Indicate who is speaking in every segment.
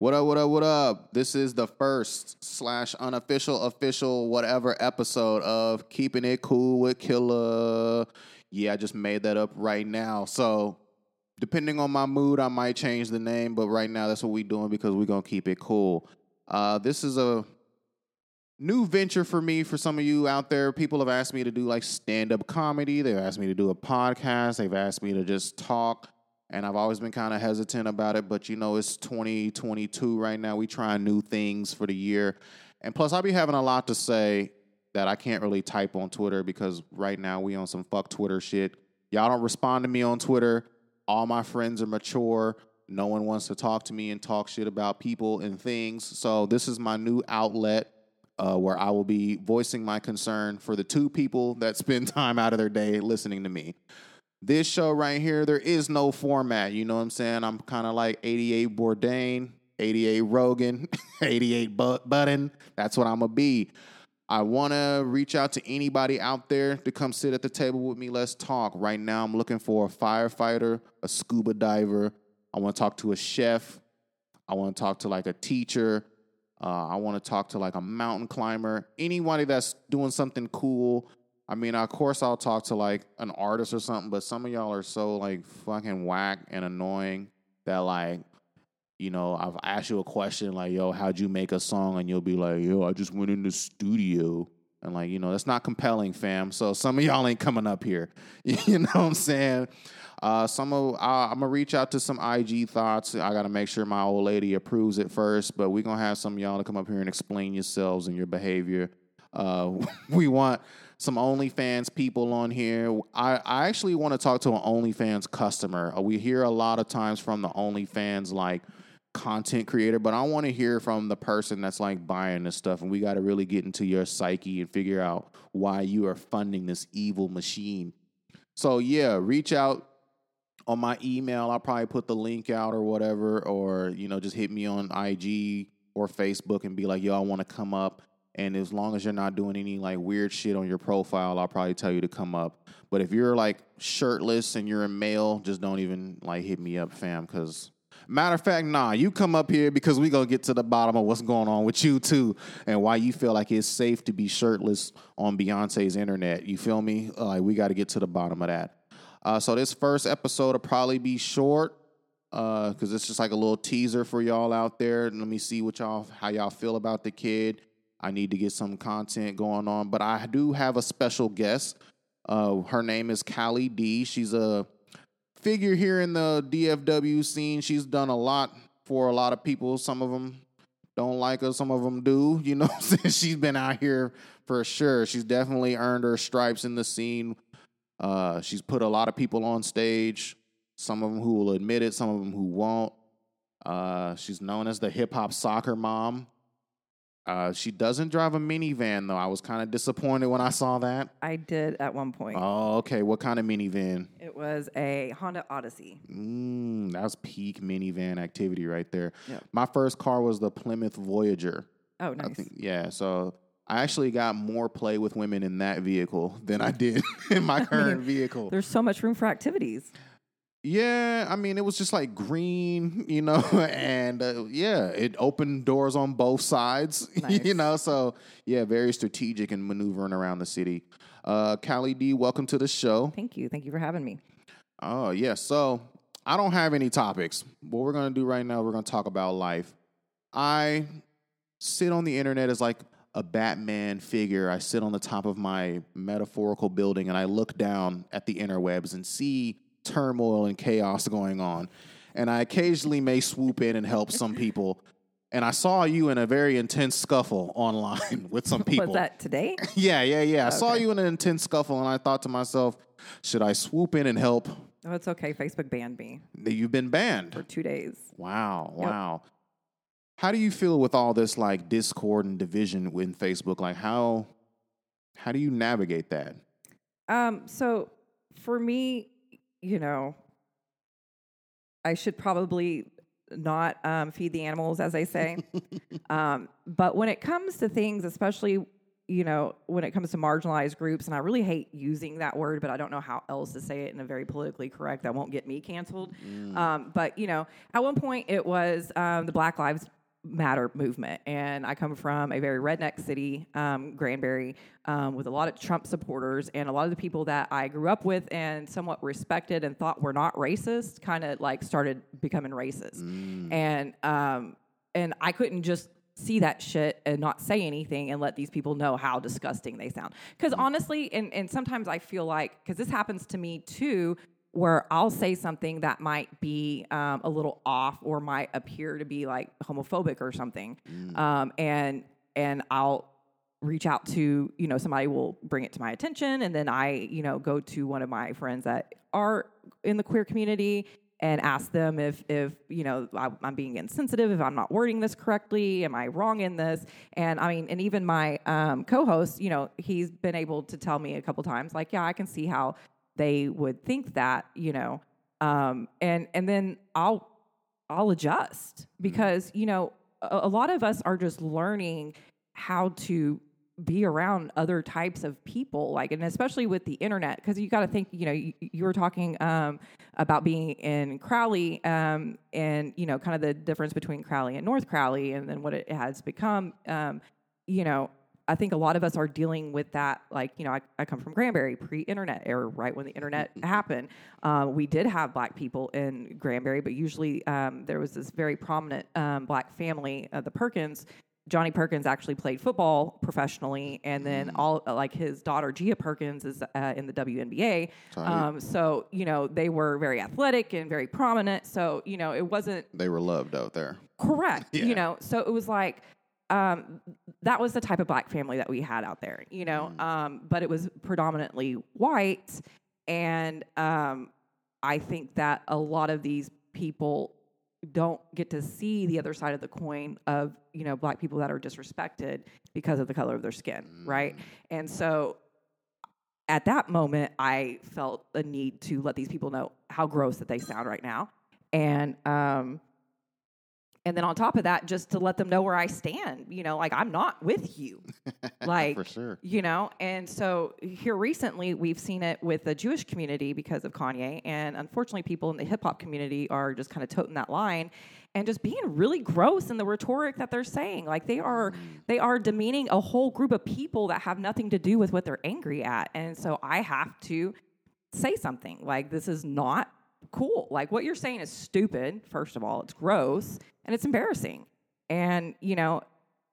Speaker 1: What up, what up, what up? This is the first slash unofficial, official, whatever episode of Keeping It Cool with Killer. Yeah, I just made that up right now. So, depending on my mood, I might change the name, but right now that's what we're doing because we're going to keep it cool. Uh, this is a new venture for me for some of you out there. People have asked me to do like stand up comedy, they've asked me to do a podcast, they've asked me to just talk and I've always been kind of hesitant about it. But you know, it's 2022 right now. We trying new things for the year, and plus, I'll be having a lot to say that I can't really type on Twitter because right now we on some fuck Twitter shit. Y'all don't respond to me on Twitter. All my friends are mature. No one wants to talk to me and talk shit about people and things. So this is my new outlet. Uh, where I will be voicing my concern for the two people that spend time out of their day listening to me. This show right here, there is no format. You know what I'm saying? I'm kind of like 88 Bourdain, 88 Rogan, 88 but- Button. That's what I'm going to be. I want to reach out to anybody out there to come sit at the table with me. Let's talk. Right now, I'm looking for a firefighter, a scuba diver. I want to talk to a chef. I want to talk to like a teacher. Uh, I want to talk to like a mountain climber. Anybody that's doing something cool I mean, of course, I'll talk to like an artist or something, but some of y'all are so like fucking whack and annoying that like, you know, I've asked you a question like, yo, how'd you make a song? And you'll be like, yo, I just went in the studio. And like, you know, that's not compelling, fam. So some of y'all ain't coming up here. you know what I'm saying? Uh, some of uh, I'm gonna reach out to some IG thoughts. I gotta make sure my old lady approves it first, but we're gonna have some y'all to come up here and explain yourselves and your behavior. Uh, we want some OnlyFans people on here. I, I actually want to talk to an OnlyFans customer. Uh, we hear a lot of times from the OnlyFans like content creator, but I want to hear from the person that's like buying this stuff. And we got to really get into your psyche and figure out why you are funding this evil machine. So, yeah, reach out on my email. I'll probably put the link out or whatever, or, you know, just hit me on IG or Facebook and be like, yo, I want to come up and as long as you're not doing any like weird shit on your profile, I'll probably tell you to come up. But if you're like shirtless and you're a male, just don't even like hit me up, fam. Because matter of fact, nah, you come up here because we gonna get to the bottom of what's going on with you too, and why you feel like it's safe to be shirtless on Beyonce's internet. You feel me? Like we got to get to the bottom of that. Uh, so this first episode will probably be short because uh, it's just like a little teaser for y'all out there. Let me see what y'all how y'all feel about the kid. I need to get some content going on. But I do have a special guest. Uh, her name is Callie Dee. She's a figure here in the DFW scene. She's done a lot for a lot of people. Some of them don't like her, some of them do. You know, since she's been out here for sure. She's definitely earned her stripes in the scene. Uh, she's put a lot of people on stage. Some of them who will admit it, some of them who won't. Uh, she's known as the hip hop soccer mom. Uh, she doesn't drive a minivan though. I was kind of disappointed when I saw that.
Speaker 2: I did at one point.
Speaker 1: Oh, okay. What kind of minivan?
Speaker 2: It was a Honda Odyssey.
Speaker 1: Mm, that was peak minivan activity right there. Yep. My first car was the Plymouth Voyager.
Speaker 2: Oh, nice.
Speaker 1: Think, yeah. So I actually got more play with women in that vehicle than I did in my current I mean, vehicle.
Speaker 2: There's so much room for activities.
Speaker 1: Yeah, I mean, it was just like green, you know, and uh, yeah, it opened doors on both sides, nice. you know. So yeah, very strategic and maneuvering around the city. Uh, Callie Dee, welcome to the show.
Speaker 2: Thank you, thank you for having me.
Speaker 1: Oh yeah, so I don't have any topics. What we're gonna do right now, we're gonna talk about life. I sit on the internet as like a Batman figure. I sit on the top of my metaphorical building and I look down at the interwebs and see turmoil and chaos going on. And I occasionally may swoop in and help some people. And I saw you in a very intense scuffle online with some people.
Speaker 2: Was that today?
Speaker 1: yeah, yeah, yeah. I saw you in an intense scuffle, and I thought to myself, should I swoop in and help?
Speaker 2: Oh, it's okay. Facebook banned me.
Speaker 1: You've been banned
Speaker 2: for two days.
Speaker 1: Wow, wow. Yep. How do you feel with all this like discord and division in Facebook? Like how how do you navigate that?
Speaker 2: Um, so for me, you know, I should probably not um, feed the animals, as I say. um, but when it comes to things, especially, you know, when it comes to marginalized groups, and I really hate using that word, but I don't know how else to say it in a very politically correct that won't get me canceled. Um, but you know, at one point it was um, the Black Lives Matter movement, and I come from a very redneck city, um, Granbury, um, with a lot of Trump supporters, and a lot of the people that I grew up with and somewhat respected and thought were not racist, kind of like started becoming racist, and um, and I couldn't just see that shit and not say anything and let these people know how disgusting they sound. Because honestly, and, and sometimes I feel like, because this happens to me too, where I'll say something that might be um, a little off or might appear to be like homophobic or something, um, and and I'll reach out to you know somebody will bring it to my attention and then i you know go to one of my friends that are in the queer community and ask them if if you know I, i'm being insensitive if i'm not wording this correctly am i wrong in this? And i mean and even my um, co-host you know he's been able to tell me a couple times like yeah i can see how they would think that you know um, and and then i'll I'll adjust because you know a, a lot of us are just learning how to be around other types of people like and especially with the internet because you got to think you know you, you were talking um, about being in crowley um, and you know kind of the difference between crowley and north crowley and then what it has become um, you know I think a lot of us are dealing with that. Like, you know, I, I come from Granbury, pre-internet era, right when the internet happened. Uh, we did have black people in Granbury, but usually um, there was this very prominent um, black family, uh, the Perkins. Johnny Perkins actually played football professionally, and then all like his daughter Gia Perkins is uh, in the WNBA. Um, so you know they were very athletic and very prominent. So you know it wasn't
Speaker 1: They were loved out there.
Speaker 2: correct
Speaker 1: Yeah.
Speaker 2: you know so it was like um, that was the type of black family that we had out there you know um, but it was predominantly white. And um, i think that a lot of these people don't get to see the other side of the coin of you know black people that are disrespected because of the color of their skin right? And so at that moment i felt a need to let these people know how gross that they sound right now. And um and then on top of that just to let them know where i stand you know like i'm not with you. Like
Speaker 1: For sure.
Speaker 2: you know? And so here recently we've seen it with the jewish community because of kanye. And unfortunately people in the hip-hop community are just kind of toting that line and just being really gross in the rhetoric that they're saying. Like they are mm. they are demeaning a whole group of people that have nothing to do with what they're angry at. And so i have to say something. Like this is not cool. Like what you're saying is stupid first of all. It's gross and it's embarrassing. And you know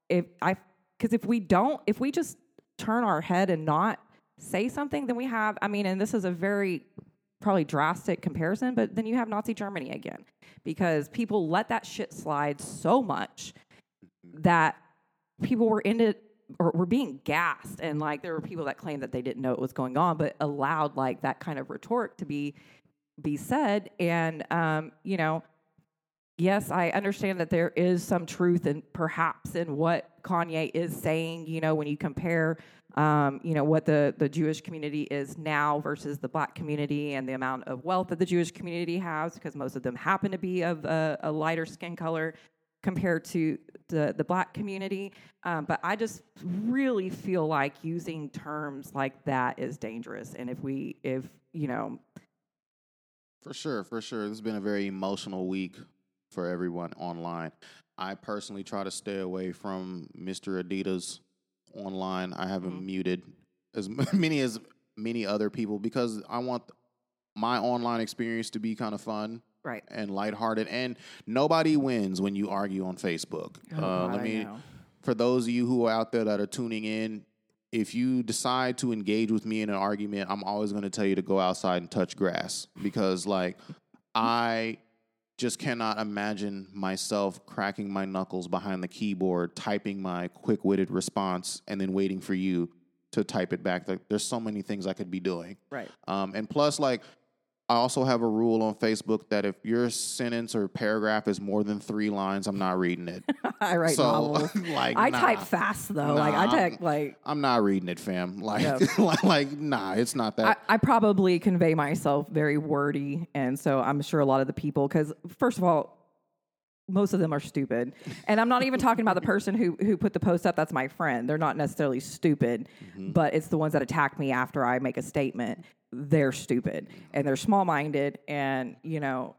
Speaker 2: if i because if we don't if we just turn our head and not say something then we have i mean and this is a very probably drastic comparison but then you have nazi germany again. Because people let that shit slide so much that people were in it or were being gassed. And like there were people that claimed that they didn't know what was going on but allowed like that kind of rhetoric to be be said. And um you know yes i understand that there is some truth and perhaps in what kanye is saying you know when you compare um, you know what the, the jewish community is now versus the black community and the amount of wealth that the jewish community has because most of them happen to be of a, a lighter skin color compared to the, the black community. Um, but I just really feel like using terms like that is dangerous. And if we, if, you know,
Speaker 1: For sure, for sure. This has been a very emotional week for everyone online. I personally try to stay away from Mr. Adidas online. I have him muted as many as many other people because I want my online experience to be kind of fun
Speaker 2: right.
Speaker 1: and lighthearted. And nobody wins when you argue on Facebook.
Speaker 2: Oh,
Speaker 1: uh,
Speaker 2: God,
Speaker 1: let
Speaker 2: I
Speaker 1: me,
Speaker 2: know.
Speaker 1: for those of you who are out there that are tuning in, if you decide to engage with me in an argument, I'm always going to tell you to go outside and touch grass because, like, I just cannot imagine myself cracking my knuckles behind the keyboard, typing my quick witted response, and then waiting for you to type it back. Like, there's so many things I could be doing.
Speaker 2: Right.
Speaker 1: Um, and plus, like, I also have a rule on Facebook that if your sentence or paragraph is more than three lines, I'm not reading it.
Speaker 2: I write
Speaker 1: so,
Speaker 2: novels.
Speaker 1: like,
Speaker 2: I
Speaker 1: nah.
Speaker 2: type fast though. like I type like
Speaker 1: I'm not reading it, fam. Like, like, like, nah, it's not that.
Speaker 2: I probably convey myself very wordy, and so I'm sure a lot of the people, because first of all, most of them are stupid. And I'm not even talking about the person who who put the post up. That's my friend. They're not necessarily stupid, mm-hmm. but it's the ones that attack me after I make a statement. They're stupid and they're small minded, and you know.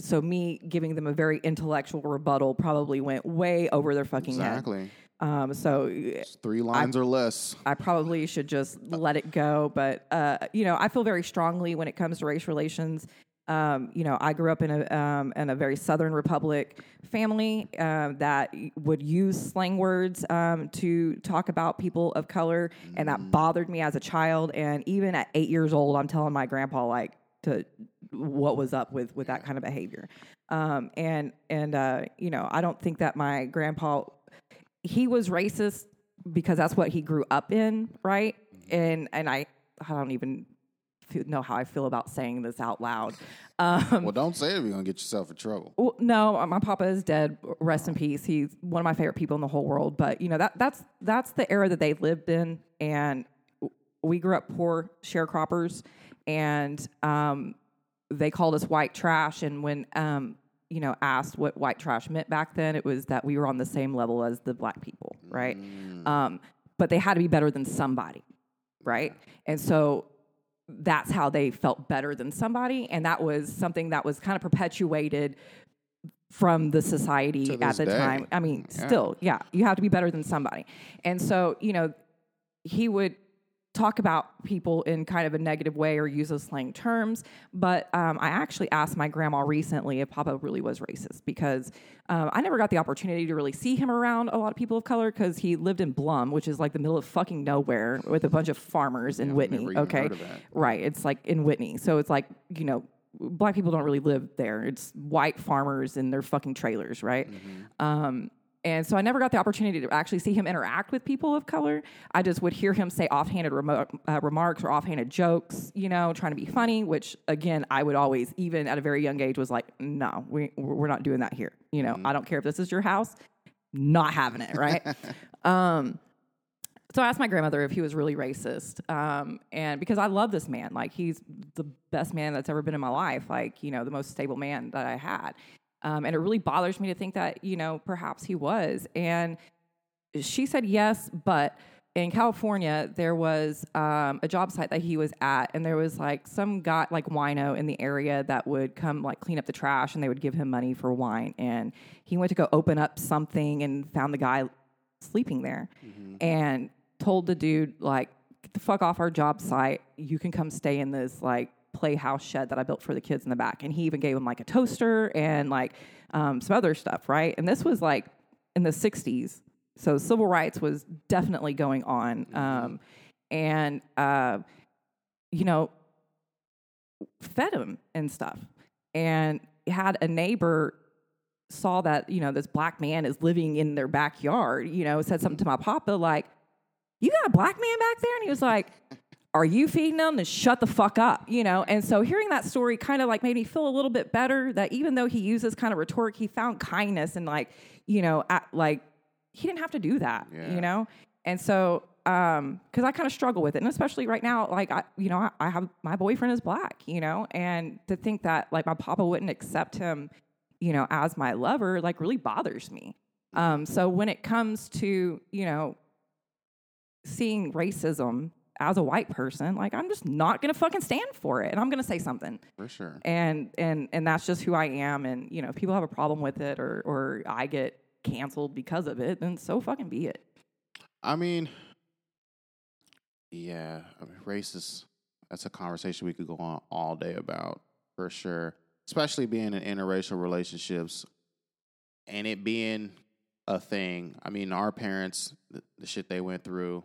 Speaker 2: So me giving them a very intellectual rebuttal probably went way over their fucking head.
Speaker 1: Exactly.
Speaker 2: Um, so
Speaker 1: It's three lines or less.
Speaker 2: I probably should just let it go. But uh, you know, I feel very strongly when it comes to race relations. Um, you know, I grew up in a um, in a very Southern Republic family uh, that would use slang words um, to talk about people of color, and that bothered me as a child. And even at eight years old, I'm telling my grandpa like to what was up with with that kind of behavior. Um, and and uh, you know, I don't think that my grandpa he was racist because that's what he grew up in, right? And and I I don't even feel, know how I feel about saying this out loud. Um,
Speaker 1: Well, don't say it. You're gonna get yourself in trouble.
Speaker 2: well, no, my papa is dead. Rest in peace. He's one of my favorite people in the whole world. But you know that that's that's the era that they lived in, and we grew up poor sharecroppers, and um, they called us white trash. And when um, you know asked what white trash meant back then, it was that we were on the same level as the black people, right? Um, but they had to be better than somebody, right? And so that's how they felt better than somebody and that was something that was kind of perpetuated from the society at the
Speaker 1: day.
Speaker 2: time. I mean still yeah you have to be better than somebody. And so you know he would talk about people in kind of a negative way or use those slang terms but um, i actually asked my grandma recently if papa really was racist because um, i never got the opportunity to really see him around a lot of people of color because he lived in blum which is like the middle of fucking nowhere with a bunch of farmers in whitney
Speaker 1: never even
Speaker 2: okay
Speaker 1: heard of that.
Speaker 2: Right. It's like in Whitney. So it's like, you know, black people don't really live there. It's white farmers in their fucking trailers, right? Um, and so I never got the opportunity to actually see him interact with people of color. I just would hear him say offhanded remo- uh, remarks or offhanded jokes, you know, trying to be funny, which again, I would always, even at a very young age, was like, no, we, we're not doing that here. You know, I don't care if this is your house, not having it, right? um, so I asked my grandmother if he was really racist, um, and because I love this man, like he's the best man that's ever been in my life, like you know the most stable man that I had, um, and it really bothers me to think that you know perhaps he was. And she said yes, but in California there was um, a job site that he was at, and there was like some guy like wino in the area that would come like clean up the trash, and they would give him money for wine, and he went to go open up something and found the guy sleeping there and told the dude like get the fuck off our job site. You can come stay in this like playhouse shed that i built for the kids in the back and he even gave him like a toaster and like um, some other stuff right? And this was like in the 60s so civil rights was definitely going on um, and uh, you know fed him and stuff. And had a neighbor saw that you know this black man is living in their backyard you know said something to my papa like you got a black man back there? And he was like are you feeding them? Then shut the fuck up you know? And so hearing that story kind of like made me feel a little bit better that even though he uses kind of rhetoric he found kindness and like you know at, like he didn't have to do that
Speaker 1: Yeah.
Speaker 2: you know? And so um because i kind of struggle with it. And especially right now like i you know I, I have my boyfriend is black you know? And to think that like my papa wouldn't accept him you know as my lover like really bothers me. Um so when it comes to you know seeing racism as a white person like i'm just not gonna fucking stand for it and i'm gonna say something
Speaker 1: For sure.
Speaker 2: and and and that's just who I am. And you know, if people have a problem with it or or I get canceled because of it, then so fucking be it.
Speaker 1: I mean, yeah, I mean, racist. That's a conversation we could go on all day about for sure. Especially being in interracial relationships and it being a thing. I mean, our parents, the, the shit they went through.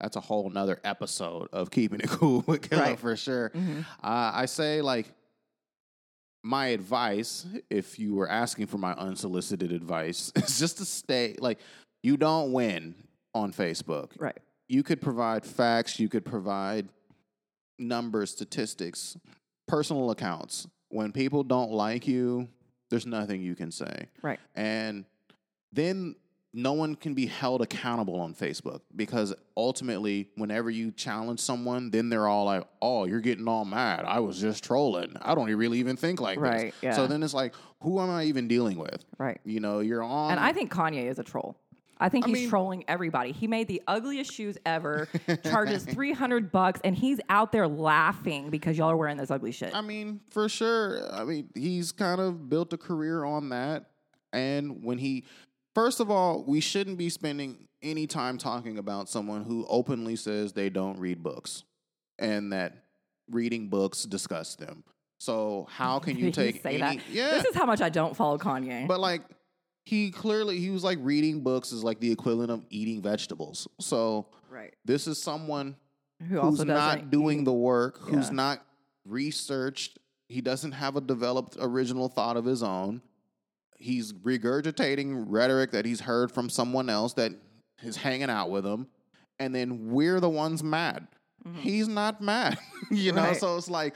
Speaker 1: That's a whole nother episode of keeping it cool with Killer
Speaker 2: Right.
Speaker 1: for sure.
Speaker 2: Mhm.
Speaker 1: Uh, I say like my advice, if you were asking for my unsolicited advice, is just to stay like you don't win on Facebook.
Speaker 2: Right.
Speaker 1: You could provide facts, you could provide numbers, statistics, personal accounts. When people don't like you, there's nothing you can say.
Speaker 2: Right.
Speaker 1: And then no one can be held accountable on Facebook because ultimately, whenever you challenge someone, then they're all like, "Oh, you're getting all mad. I was just trolling. I don't really even think like
Speaker 2: Right,
Speaker 1: this." So then it's like, who am I even dealing with?
Speaker 2: Right.
Speaker 1: You know, you're on.
Speaker 2: And I think Kanye is a troll. I think
Speaker 1: I
Speaker 2: he's
Speaker 1: mean-
Speaker 2: trolling everybody. He made the ugliest shoes ever, charges 300 bucks, and he's out there laughing because y'all are wearing this ugly shit.
Speaker 1: I mean, for sure. I mean, he's kind of built a career on that. And when he, first of all, we shouldn't be spending any time talking about someone who openly says they don't read books and that reading books disgusts them. So how can you take
Speaker 2: say
Speaker 1: any?
Speaker 2: that?
Speaker 1: Yeah,
Speaker 2: This is how much I don't follow Kanye.
Speaker 1: but like he clearly he was like reading books is like the equivalent of eating vegetables. So
Speaker 2: right.
Speaker 1: this is someone
Speaker 2: Who
Speaker 1: who's
Speaker 2: also
Speaker 1: not doing
Speaker 2: eat-
Speaker 1: the work, who's
Speaker 2: Yeah.
Speaker 1: not researched, he doesn't have a developed original thought of his own. He's regurgitating rhetoric that he's heard from someone else that is hanging out with him, and then we're the ones mad. He's not mad, you know.
Speaker 2: Mm-hmm. Right.
Speaker 1: So it's like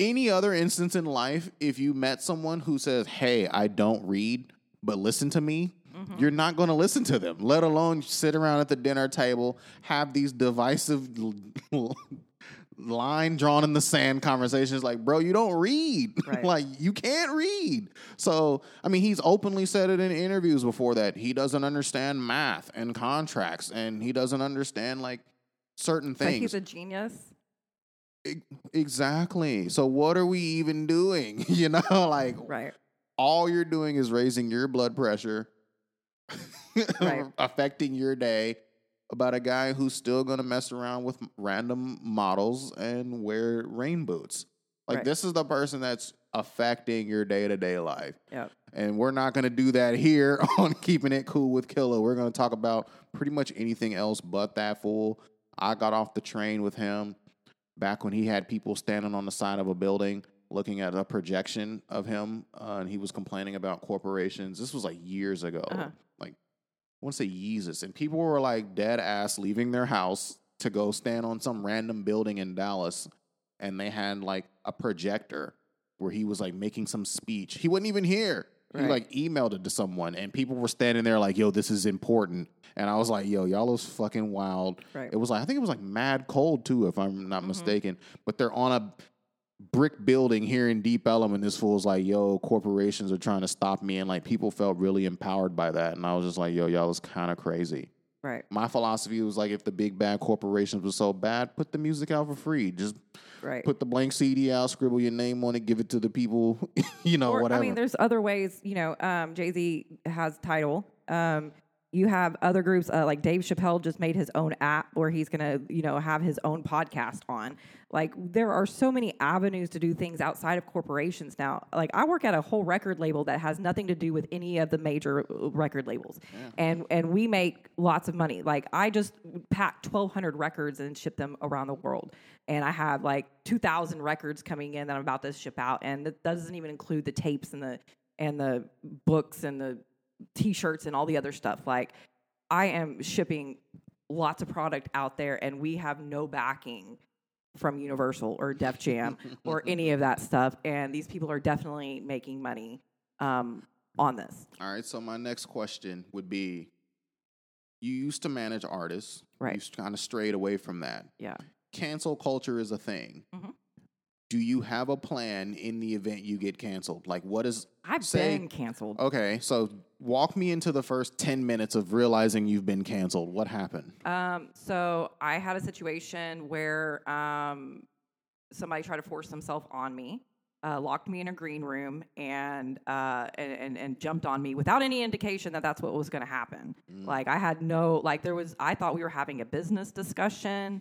Speaker 1: any other instance in life, if you met someone who says, "Hey, I don't read, but listen to me,"
Speaker 2: Mm-hmm.
Speaker 1: you're not going to listen to them. Let alone sit around at the dinner table, have these divisive line drawn in the sand conversations. Like, bro, you don't read.
Speaker 2: Right.
Speaker 1: like, you can't read. So, I mean, he's openly said it in interviews before that he doesn't understand math and contracts, and he doesn't understand like certain things.
Speaker 2: he's a genius.
Speaker 1: Exactly. So what are we even doing? You know, like
Speaker 2: Right.
Speaker 1: all you're doing is raising your blood pressure,
Speaker 2: Right.
Speaker 1: affecting your day about a guy who's still going to mess around with random models and wear rain boots. Like
Speaker 2: Right.
Speaker 1: this is the person that's affecting your day-to-day life.
Speaker 2: Yep.
Speaker 1: And we're not going to do that here on Keeping It Cool with Killer. We're going to talk about pretty much anything else but that fool. I got off the train with him back when he had people standing on the side of a building looking at a projection of him, uh, and he was complaining about corporations. This was like years ago.
Speaker 2: Uh-huh.
Speaker 1: Want to say Yeezus. And people were like dead ass leaving their house to go stand on some random building in Dallas, and they had like a projector where he was like making some speech. He wasn't even here. He like emailed it to someone, and people were standing there like, "Yo, this is important." And I was like, "Yo, y'all was fucking wild."
Speaker 2: Right.
Speaker 1: It was like I think it was like mad cold too, if I'm not
Speaker 2: Mhm.
Speaker 1: mistaken. But they're on a brick building here in Deep Ellum, and this fool's like, "Yo, corporations are trying to stop me," and like people felt really empowered by that, and I was just like, "Yo, y'all was kind of crazy."
Speaker 2: Right.
Speaker 1: My philosophy was like, if the big bad corporations were so bad, put the music out for free. Just
Speaker 2: Right.
Speaker 1: put the blank CD out, scribble your name on it, give it to the people, you know,
Speaker 2: Or,
Speaker 1: whatever.
Speaker 2: I mean, there's other ways. You know, um, Jay Z has Tidal. Um, you have other groups uh, like Dave Chappelle just made his own app where he's gonna, you know, have his own podcast on. Like, there are so many avenues to do things outside of corporations now. Like, I work at a whole record label that has nothing to do with any of the major uh, record labels, and and we make lots of money. Like, I just pack 1,200 records and ship them around the world, and I have like 2,000 records coming in that I'm about to ship out, and that doesn't even include the tapes and the and the books and the t-shirts and all the other stuff. Like, I am shipping lots of product out there, and we have no backing from Universal or Def Jam or any of that stuff. And these people are definitely making money um, on this.
Speaker 1: All right. So my next question would be: You used to manage artists,
Speaker 2: Right.
Speaker 1: You kind of strayed away from that.
Speaker 2: Yeah.
Speaker 1: Cancel culture is a thing.
Speaker 2: Mhm.
Speaker 1: Do you have a plan in the event you get canceled? Like, what is?
Speaker 2: I've
Speaker 1: Say-
Speaker 2: been canceled.
Speaker 1: Okay, so walk me into the first ten minutes of realizing you've been canceled. What happened?
Speaker 2: Um, so I had a situation where um, somebody tried to force themselves on me, uh, locked me in a green room, and, uh, and and and jumped on me without any indication that that's what was going to happen. Like I had no like there was I thought we were having a business discussion.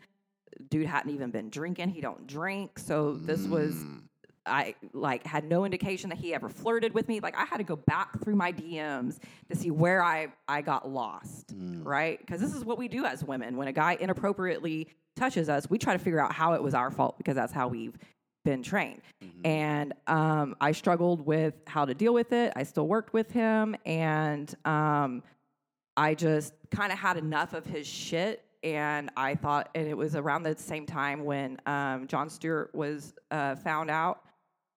Speaker 2: Dude hadn't even been drinking. He don't drink, so this was
Speaker 1: Mm.
Speaker 2: I like had no indication that he ever flirted with me. Like I had to go back through my DMs to see where I I got lost,
Speaker 1: Mm.
Speaker 2: right? Because this is what we do as women. When a guy inappropriately touches us, we try to figure out how it was our fault because that's how we've been trained.
Speaker 1: Mhm.
Speaker 2: And um, I struggled with how to deal with it. I still worked with him, and um, I just kind of had enough of his shit. And I thought, and it was around the same time when um, John Stewart was uh, found out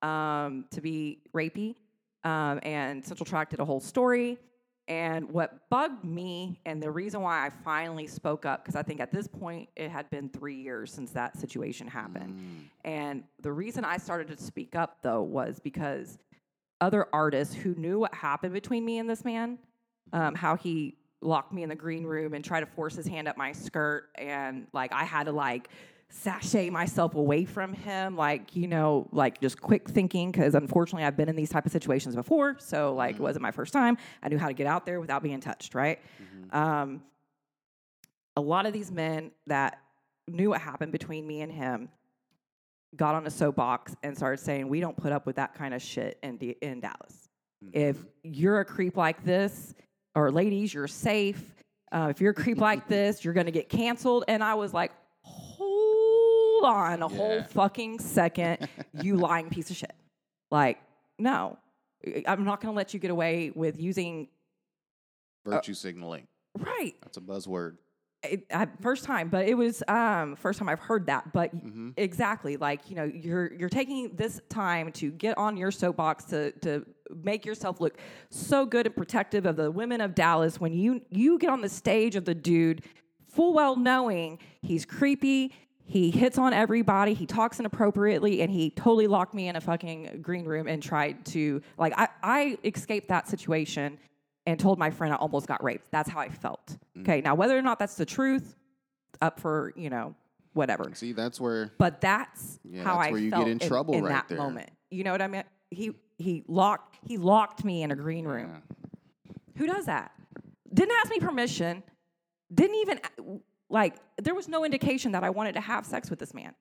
Speaker 2: um, to be rapey. Um, and Central Track did a whole story. And what bugged me, and the reason why I finally spoke up, because I think at this point it had been three years since that situation happened. And the reason I started to speak up, though, was because other artists who knew what happened between me and this man, um, how he locked me in the green room and tried to force his hand up my skirt, and like I had to like sashay myself away from him, like you know, like just quick thinking, because unfortunately I've been in these type of situations before, so like it mm-hmm. wasn't my first time. I knew how to get out there without being touched, right? Mm-hmm. Um, a lot of these men that knew what happened between me and him got on a soapbox and started saying, "We don't put up with that kind of shit in D- in Dallas. If mm-hmm. you're a creep like this, or ladies, you're safe. Uh, if you're a creep like this, you're gonna get canceled." And I was like, "Hold on a whole fucking second, you lying piece of shit! Like, no, I'm not gonna let you get away with using
Speaker 1: Virtue signaling.
Speaker 2: right."
Speaker 1: That's a buzzword.
Speaker 2: it, I, first time, but it was um, first time I've heard that. But
Speaker 1: Mm-hmm.
Speaker 2: exactly, like you know, you're you're taking this time to get on your soapbox to to make yourself look so good and protective of the women of Dallas when you you get on the stage of the dude, full well knowing he's creepy. He hits on everybody. He talks inappropriately, and he totally locked me in a fucking green room and tried to like I I escaped that situation and told my friend I almost got raped. That's how I felt. Mm. Okay, now whether or not that's the truth, up for you know whatever.
Speaker 1: See, that's where
Speaker 2: But that's
Speaker 1: Yeah,
Speaker 2: how
Speaker 1: that's
Speaker 2: I
Speaker 1: where you get in
Speaker 2: felt
Speaker 1: in trouble right
Speaker 2: that
Speaker 1: there.
Speaker 2: moment. You know what I mean? He he locked he locked me in a green room.
Speaker 1: Yeah.
Speaker 2: Who does that? Didn't ask me permission. Didn't even like. There was no indication that I wanted to have sex with this man.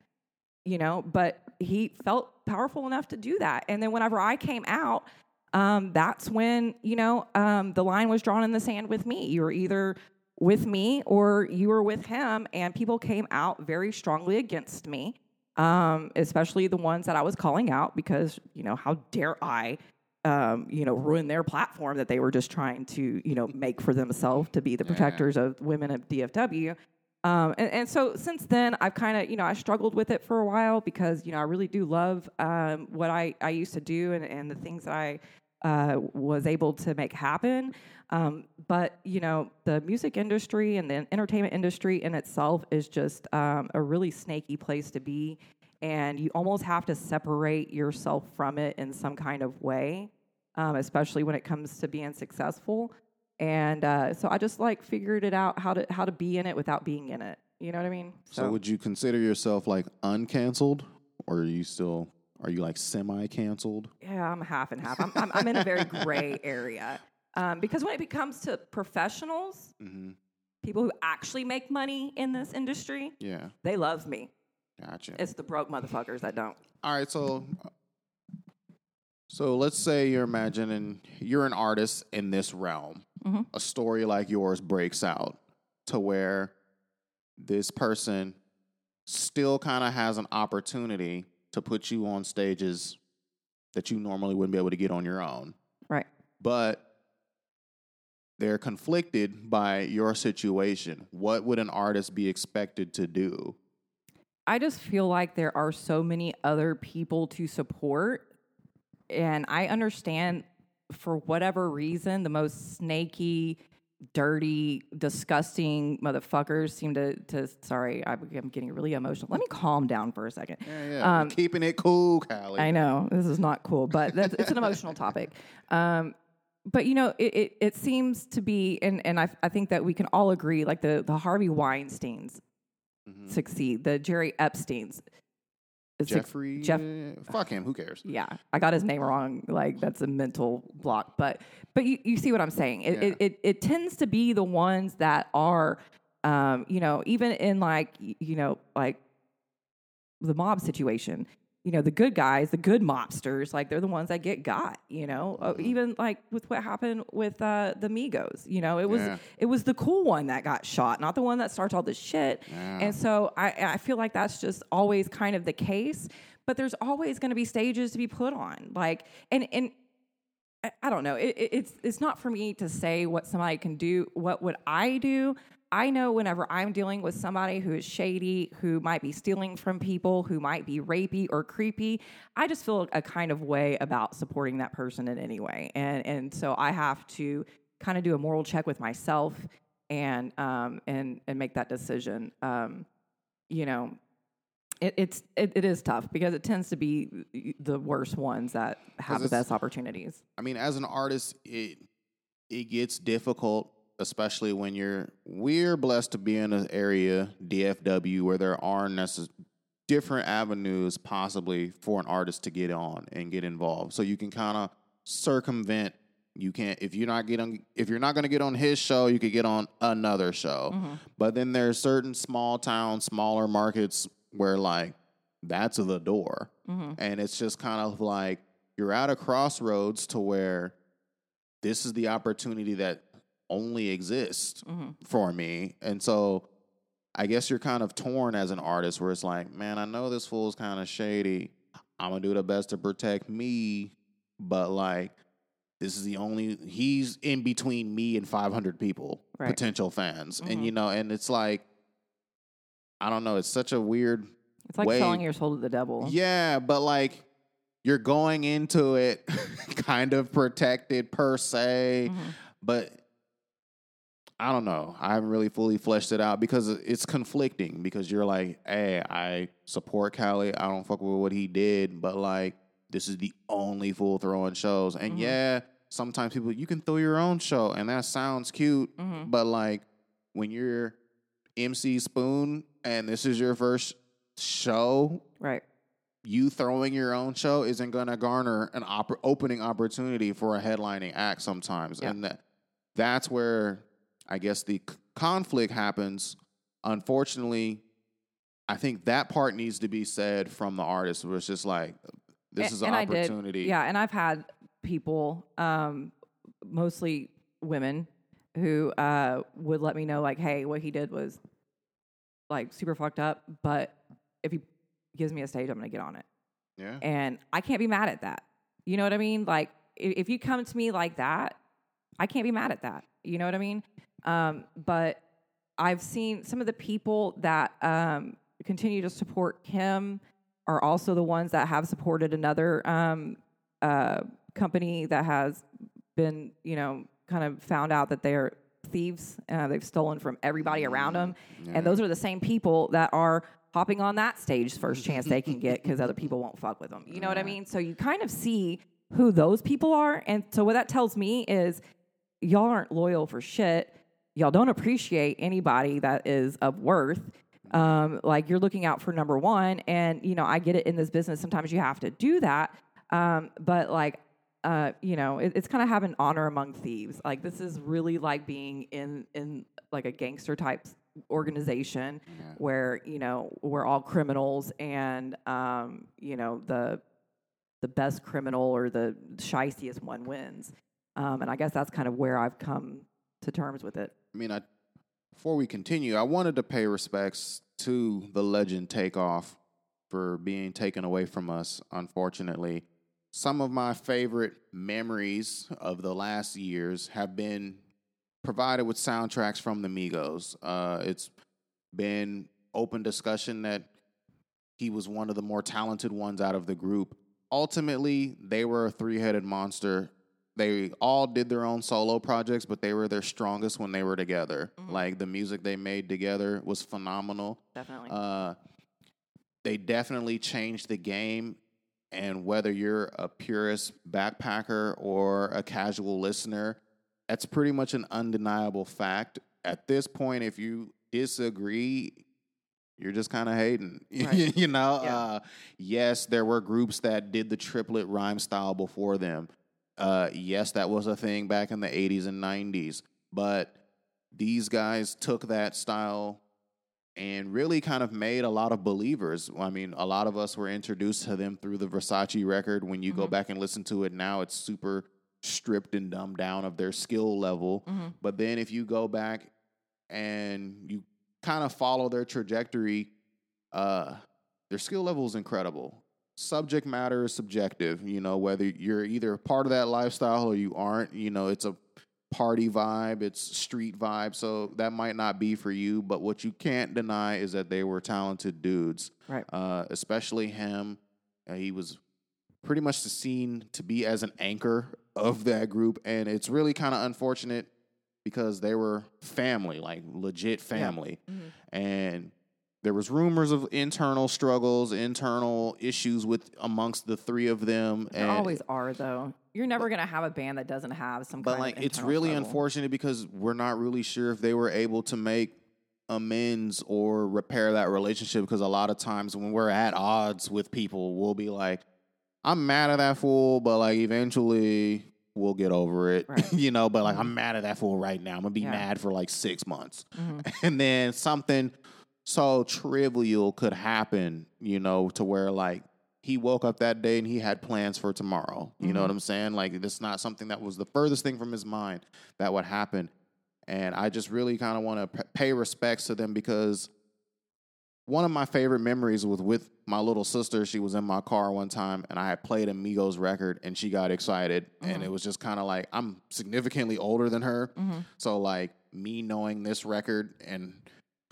Speaker 2: You know, but he felt powerful enough to do that. And then whenever I came out, um, that's when you know um, the line was drawn in the sand with me. You were either with me or you were with him, and people came out very strongly against me. Um, especially the ones that I was calling out because you know how dare I um, you know, ruin their platform that they were just trying to, you know, make for themselves to be the protectors of women of DFW. Um, and, and so since then, I've kind of, you know, I struggled with it for a while because, you know, I really do love um, what I, I used to do and, and the things that I uh, was able to make happen. Um, but, you know, the music industry and the entertainment industry in itself is just um, a really snaky place to be and you almost have to separate yourself from it in some kind of way, um, especially when it comes to being successful. And uh, so I just like figured it out how to how to be in it without being in it. You know what I mean?
Speaker 1: So would you consider yourself like uncanceled, or are you still are you like semi canceled?
Speaker 2: yeah, I'm half and half. I'm I'm, I'm in a very gray area um, because when it becomes to professionals,
Speaker 1: Mm-hmm.
Speaker 2: people who actually make money in this industry,
Speaker 1: Yeah,
Speaker 2: they love me.
Speaker 1: gotcha.
Speaker 2: It's the broke motherfuckers that don't.
Speaker 1: All right, so so let's say you're imagining you're an artist in this realm.
Speaker 2: Mhm.
Speaker 1: A story like yours breaks out to where this person still kind of has an opportunity to put you on stages that you normally wouldn't be able to get on your own.
Speaker 2: Right.
Speaker 1: But they're conflicted by your situation. What would an artist be expected to do?
Speaker 2: I just feel like there are so many other people to support. And I understand for whatever reason, the most snaky, dirty, disgusting motherfuckers seem to, to sorry, I'm I'm getting really emotional. Let me calm down for a second.
Speaker 1: Yeah, yeah.
Speaker 2: Um,
Speaker 1: keeping it cool, Callie.
Speaker 2: I know this is not cool, but that's, it's an emotional topic. Um, but you know, it, it, it seems to be, and, and I, I think that we can all agree, like the, the Harvey Weinstein's
Speaker 1: Mhm.
Speaker 2: succeed, the Jerry Epstein's. Suc-
Speaker 1: Jeffrey.
Speaker 2: Jeff-
Speaker 1: eh, fuck him. Who cares?
Speaker 2: yeah, I got his name wrong. Like that's a mental block. But but you, you see what I'm saying? It,
Speaker 1: Yeah.
Speaker 2: it, it it tends to be the ones that are, um, you know, even in like you know like the mob situation. You know, the good guys, the good mobsters, like they're the ones that get got. You know, Uh, even like with what happened with uh, the Migos. You know, it was
Speaker 1: Yeah.
Speaker 2: it was the cool one that got shot, not the one that starts all this shit.
Speaker 1: Yeah.
Speaker 2: And so I, I feel like that's just always kind of the case. But there's always going to be stages to be put on, like and and I- I don't know. It, it, it's it's not for me to say what somebody can do. What would I do? I know whenever I'm dealing with somebody who is shady, who might be stealing from people, who might be rapey or creepy, I just feel a kind of way about supporting that person in any way, and and so I have to kind of do a moral check with myself and um, and and make that decision. Um, you know, it, it's it, it is tough because it tends to be the worst ones that have the best opportunities.
Speaker 1: I mean, as an artist, it it gets difficult, especially when you're we're blessed to be in an area DFW where there are necess- different avenues possibly for an artist to get on and get involved. So you can kind of circumvent. You can't if you're not getting if you're not going to get on his show, you could get on another show. Mm-hmm. But then there's certain small towns, smaller markets where like that's the door. Mm-hmm. And it's just kind of like you're at a crossroads to where this is the opportunity that only exists for me. And so I guess you're kind of torn as an artist where it's like, man, I know this fool's kind of shady. I'm going to do the best to protect me, but like this is the only he's in between me and 500 people,
Speaker 2: Right.
Speaker 1: potential fans. And
Speaker 2: Mhm.
Speaker 1: you know, and it's like I don't know, it's such a weird
Speaker 2: It's like
Speaker 1: way-
Speaker 2: selling your soul to the devil.
Speaker 1: yeah, but like you're going into it kind of protected per se,
Speaker 2: Mm-hmm.
Speaker 1: but I don't know. I haven't really fully fleshed it out because it's conflicting because you're like, hey, I support Callie. I don't fuck with what he did, but like this is the only full throwing shows. And
Speaker 2: Mhm.
Speaker 1: yeah, sometimes people you can throw your own show and that sounds cute,
Speaker 2: Mhm.
Speaker 1: but like when you're MC Spoon and this is your first show
Speaker 2: Right.
Speaker 1: you throwing your own show isn't going to garner an oppor- opening opportunity for a headlining act sometimes and that that's where i guess the c- conflict happens unfortunately i think that part needs to be said from the artist where it's just like this
Speaker 2: A-
Speaker 1: is an
Speaker 2: and
Speaker 1: opportunity
Speaker 2: yeah, and I've had people, um, mostly women, who uh, would let me know like, "Hey, what he did was like super fucked up, but if he gives me a stage, I'm gonna get on it."
Speaker 1: yeah
Speaker 2: and I can't be mad at that. You know what I mean? Like i- if you come to me like that, I can't be mad at that. You know what I mean? Um, but I've seen some of the people that um, continue to support Kim are also the ones that have supported another um, uh, company that has been, you know, kind of found out that they're thieves. Uh, they've stolen from everybody around them, and those are the same people that are hopping on that stage first chance they can get because other people won't fuck with them. You know what I mean? So you kind of see who those people are, and so what that tells me is y'all aren't loyal for shit. Y'all don't appreciate anybody that is of worth. Um, like you're looking out for number one, and you know I get it in this business. Sometimes you have to do that, um, but like uh, you know, it, it's kind of having honor among thieves. Like this is really like being in in like a gangster type organization where you know we're all criminals, and um, you know the the best criminal or the shystiest one wins. Um, and I guess that's kind of where I've come to terms with it.
Speaker 1: I mean, I before we continue, I wanted to pay respects to the legend Takeoff for being taken away from us. Unfortunately, some of my favorite memories of the last years have been provided with soundtracks from the Migos. Uh, it's been open discussion that he was one of the more talented ones out of the group. Ultimately, they were a three-headed monster. They all did their own solo projects, but they were their strongest when they were together. Like the music they made together was phenomenal.
Speaker 2: Definitely.
Speaker 1: Uh, they definitely changed the game. And whether you're a purist backpacker or a casual listener, that's pretty much an undeniable fact. At this point, if you disagree, you're just kind of hating.
Speaker 2: Right.
Speaker 1: you know,
Speaker 2: Yeah.
Speaker 1: uh, yes, there were groups that did the triplet rhyme style before them. Uh, yes, that was a thing back in the 80s and 90s. But these guys took that style and really kind of made a lot of believers. I mean, a lot of us were introduced to them through the Versace record. When you go
Speaker 2: Mhm.
Speaker 1: back and listen to it now, it's super stripped and dumbed down of their skill level.
Speaker 2: Mhm.
Speaker 1: But then if you go back and you kind of follow their trajectory, uh, their skill level is incredible. Subject matter is subjective, you know, whether you're either part of that lifestyle or you aren't, you know, it's a party vibe, it's street vibe, so that might not be for you, but what you can't deny is that they were talented dudes.
Speaker 2: Right.
Speaker 1: Uh, especially him. Uh, he was pretty much seen to be as an anchor of that group, and it's really kind of unfortunate because they were family, like legit family,
Speaker 2: Mm-hmm.
Speaker 1: and there was rumors of internal struggles, internal issues with amongst the three of them,
Speaker 2: There always are though. You're never gonna have a band that doesn't have some
Speaker 1: but
Speaker 2: kind
Speaker 1: like
Speaker 2: of
Speaker 1: it's really
Speaker 2: struggle.
Speaker 1: unfortunate because we're not really sure if they were able to make amends or repair that relationship because a lot of times when we're at odds with people we'll be like i'm mad at that fool but like eventually we'll get over it
Speaker 2: Right.
Speaker 1: you know but like i'm mad at that fool right now i'm gonna be
Speaker 2: Yeah.
Speaker 1: mad for like six months
Speaker 2: Mhm.
Speaker 1: and then something so trivial could happen, you know, to where like he woke up that day and he had plans for tomorrow. You know what mm-hmm. I'm saying? Like it's not something that was the furthest thing from his mind that would happen. And I just really kind of want to p- pay respects to them because one of my favorite memories was with my little sister. She was in my car one time and I had played a Migos record and she got excited. And mm-hmm. it was just kind of like, I'm significantly older than her. Mm-hmm. So, like, me knowing this record and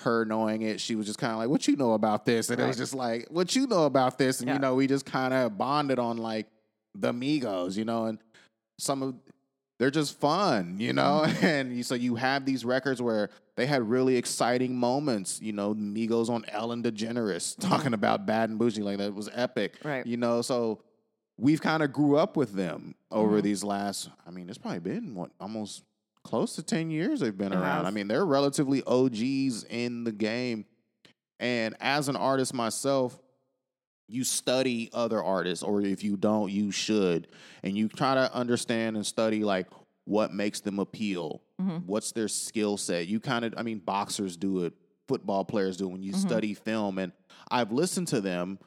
Speaker 1: her knowing it, she was just kind of like, What you know about this? And it was just like, What you know about this? And,
Speaker 2: Yeah.
Speaker 1: you know, we just kind of bonded on like the Migos, you know, and some of they're just fun, you know? And you, so you have these records where they had really exciting moments, you know, Migos on Ellen DeGeneres talking about Bad and Boujee, like that was epic,
Speaker 2: Right.
Speaker 1: you know? So we've kind of grew up with them over
Speaker 2: Mhm.
Speaker 1: these last, I mean, it's probably been what, almost close to 10 years they've been
Speaker 2: It
Speaker 1: around. I mean, they're relatively OGs in the game. And as an artist myself, you study other artists, or if you don't, you should. And you try to understand and study like what makes them appeal,
Speaker 2: Mhm.
Speaker 1: what's their skill set. You kind of, I mean, boxers do it, football players do it when you study film. And I've listened to them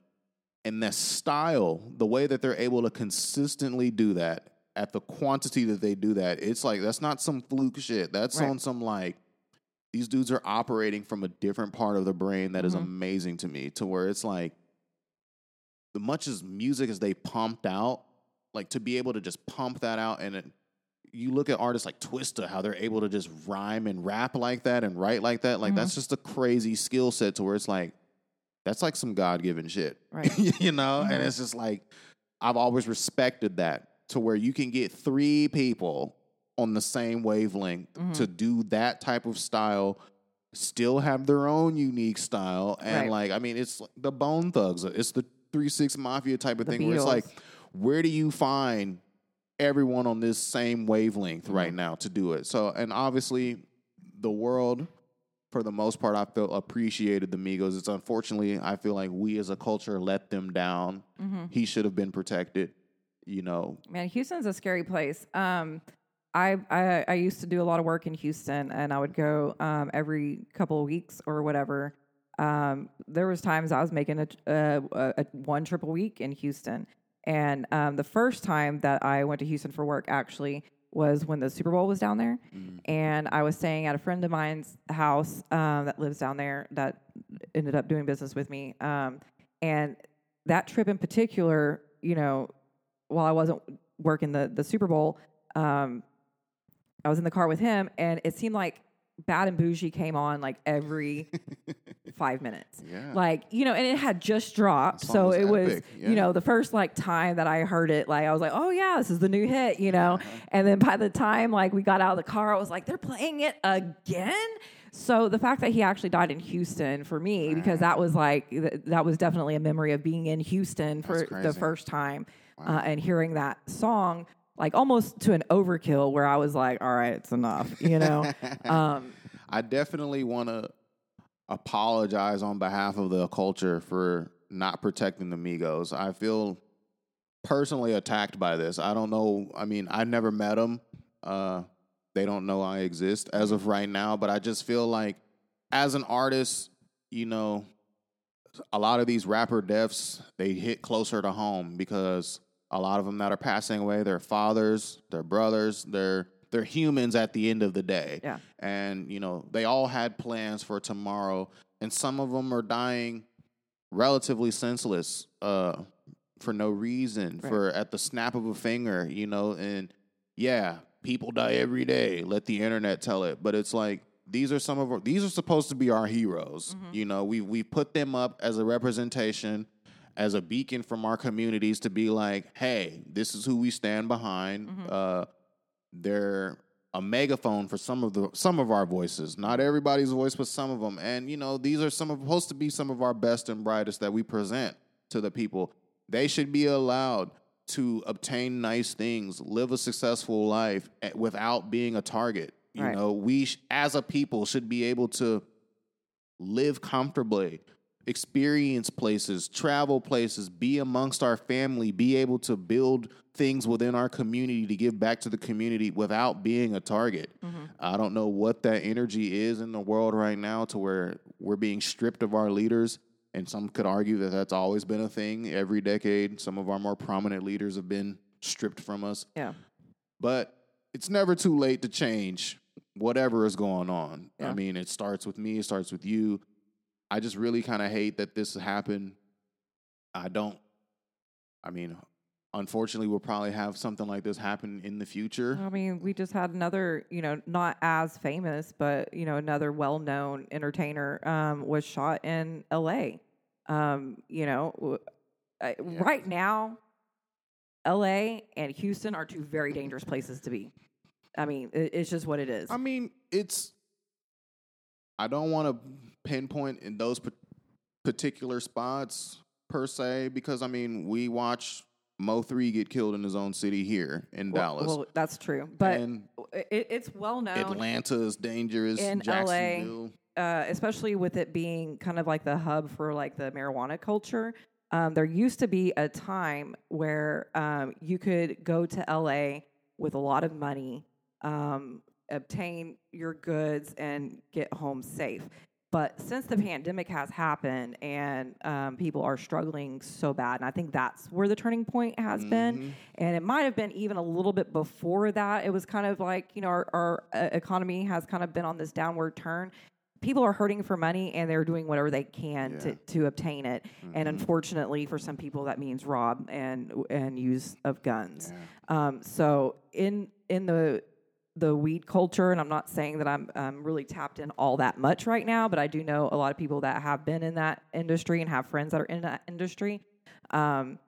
Speaker 1: and that style, the way that they're able to consistently do that at the quantity that they do that, it's like that's not some fluke shit. That's
Speaker 2: Right.
Speaker 1: on some like these dudes are operating from a different part of the brain that is
Speaker 2: Mhm.
Speaker 1: amazing to me. To where it's like the much as music as they pumped out, like to be able to just pump that out and it, you look at artists like Twista, how they're able to just rhyme and rap like that and write like that. Like
Speaker 2: Mhm.
Speaker 1: that's just a crazy skill set to where it's like that's like some God given shit.
Speaker 2: Right.
Speaker 1: you know? And
Speaker 2: Mhm.
Speaker 1: it's just like I've always respected that to where you can get three people on the same wavelength
Speaker 2: Mhm.
Speaker 1: to do that type of style, still have their own unique style. And
Speaker 2: Right.
Speaker 1: like, I mean, it's the Bone Thugs, it's the Three Six Mafia type of
Speaker 2: The
Speaker 1: thing where it's like, where do you find everyone on this same wavelength right
Speaker 2: Mm-hmm.
Speaker 1: now to do it? So, and obviously, the world, for the most part, I feel appreciated the Migos. It's unfortunately, I feel like we as a culture let them down.
Speaker 2: Mm-hmm.
Speaker 1: He should have been protected. You know,
Speaker 2: Man, Houston's a scary place. Um, I, I I used to do a lot of work in Houston, and I would go um, every couple of weeks or whatever. Um, there was times I was making a, a, a, a one trip a week in Houston, and um, the first time that I went to Houston for work actually was when the Super Bowl was down there, and I was staying at a friend of mine's house um, that lives down there that ended up doing business with me, um, and that trip in particular, you know, while I wasn't working the the Super Bowl, um, I was in the car with him, and it seemed like Bad and Boujee came on like every five minutes.
Speaker 1: Yeah.
Speaker 2: Like you know, and it had just dropped, so it was
Speaker 1: yeah.
Speaker 2: you know the first like time that I heard it, like I was like, oh yeah, this is the new hit, you know. And then by the time like we got out of the car, I was like, they're playing it again. So the fact that he actually died in Houston for me, because that was like th- that was definitely a memory of being in Houston for the first time uh, and hearing that song, like almost to an overkill, where I was like, all right, it's enough, you know. um,
Speaker 1: I definitely want to apologize on behalf of the culture for not protecting the Migos. I feel personally attacked by this. I don't know. I mean, I've never met them. Uh, they don't know I exist as of right now, but I just feel like as an artist, you know, a lot of these rapper deaths, they hit closer to home because a lot of them that are passing away, they're fathers, they're brothers, they're they're humans at the end of the day.
Speaker 2: Yeah.
Speaker 1: And you know, they all had plans for tomorrow, and some of them are dying relatively senseless uh for no reason,
Speaker 2: Right.
Speaker 1: for at the snap of a finger, you know, and yeah, people die every day. Let the internet tell it. But it's like these are some of our, these are supposed to be our heroes.
Speaker 2: Mm-hmm.
Speaker 1: You know, we we put them up as a representation as a beacon from our communities to be like, hey, this is who we stand behind.
Speaker 2: Mm-hmm.
Speaker 1: Uh, they're a megaphone for some of the some of our voices. Not everybody's voice, but some of them. And you know, these are some of supposed to be some of our best and brightest that we present to the people. They should be allowed to obtain nice things, live a successful life eh, without being a target. You
Speaker 2: Right.
Speaker 1: know, we sh- as a people should be able to live comfortably, experience places, travel places, be amongst our family, be able to build things within our community to give back to the community without being a target. Mm-hmm. I don't know what that energy is in the world right now to where we're being stripped of our leaders. And some could argue that that's always been a thing every decade. Some of our more prominent leaders have been stripped from us.
Speaker 2: Yeah.
Speaker 1: But it's never too late to change whatever is going on. I mean, it starts with me, it starts with you. I just really kind of hate that this happened. I don't, I mean, unfortunately, we'll probably have something like this happen in the future.
Speaker 2: I mean, we just had another, you know, not as famous, but you know, another well-known entertainer um, was shot in L.A. Um, you know, uh, right now, L.A. and Houston are two very dangerous places to be. I mean, it, it's just what it is.
Speaker 1: I mean, it's, I don't want to pinpoint in those pa- particular spots per se, because I mean, we watch Mo3 get killed in his own city here in
Speaker 2: Well-
Speaker 1: Dallas.
Speaker 2: Well, that's true, but it, it's well known.
Speaker 1: Atlanta is dangerous.
Speaker 2: in LA. Uh, especially with it being kind of like the hub for like the marijuana culture. Um, there used to be a time where um, you could go to LA with a lot of money, um, obtain your goods, and get home safe. But since the pandemic has happened and um, people are struggling so bad, and I think that's where the turning point has been. And it might have been even a little bit before that. It was kind of like, you know, our, our uh, economy has kind of been on this downward turn. People are hurting for money and they're doing whatever they can to, to obtain it. And unfortunately, for some people, that means rob and and use of guns. Um, so in in the the weed culture, and I'm not saying that I'm um, really tapped in all that much right now, but I do know a lot of people that have been in that industry and have friends that are in that industry. Um,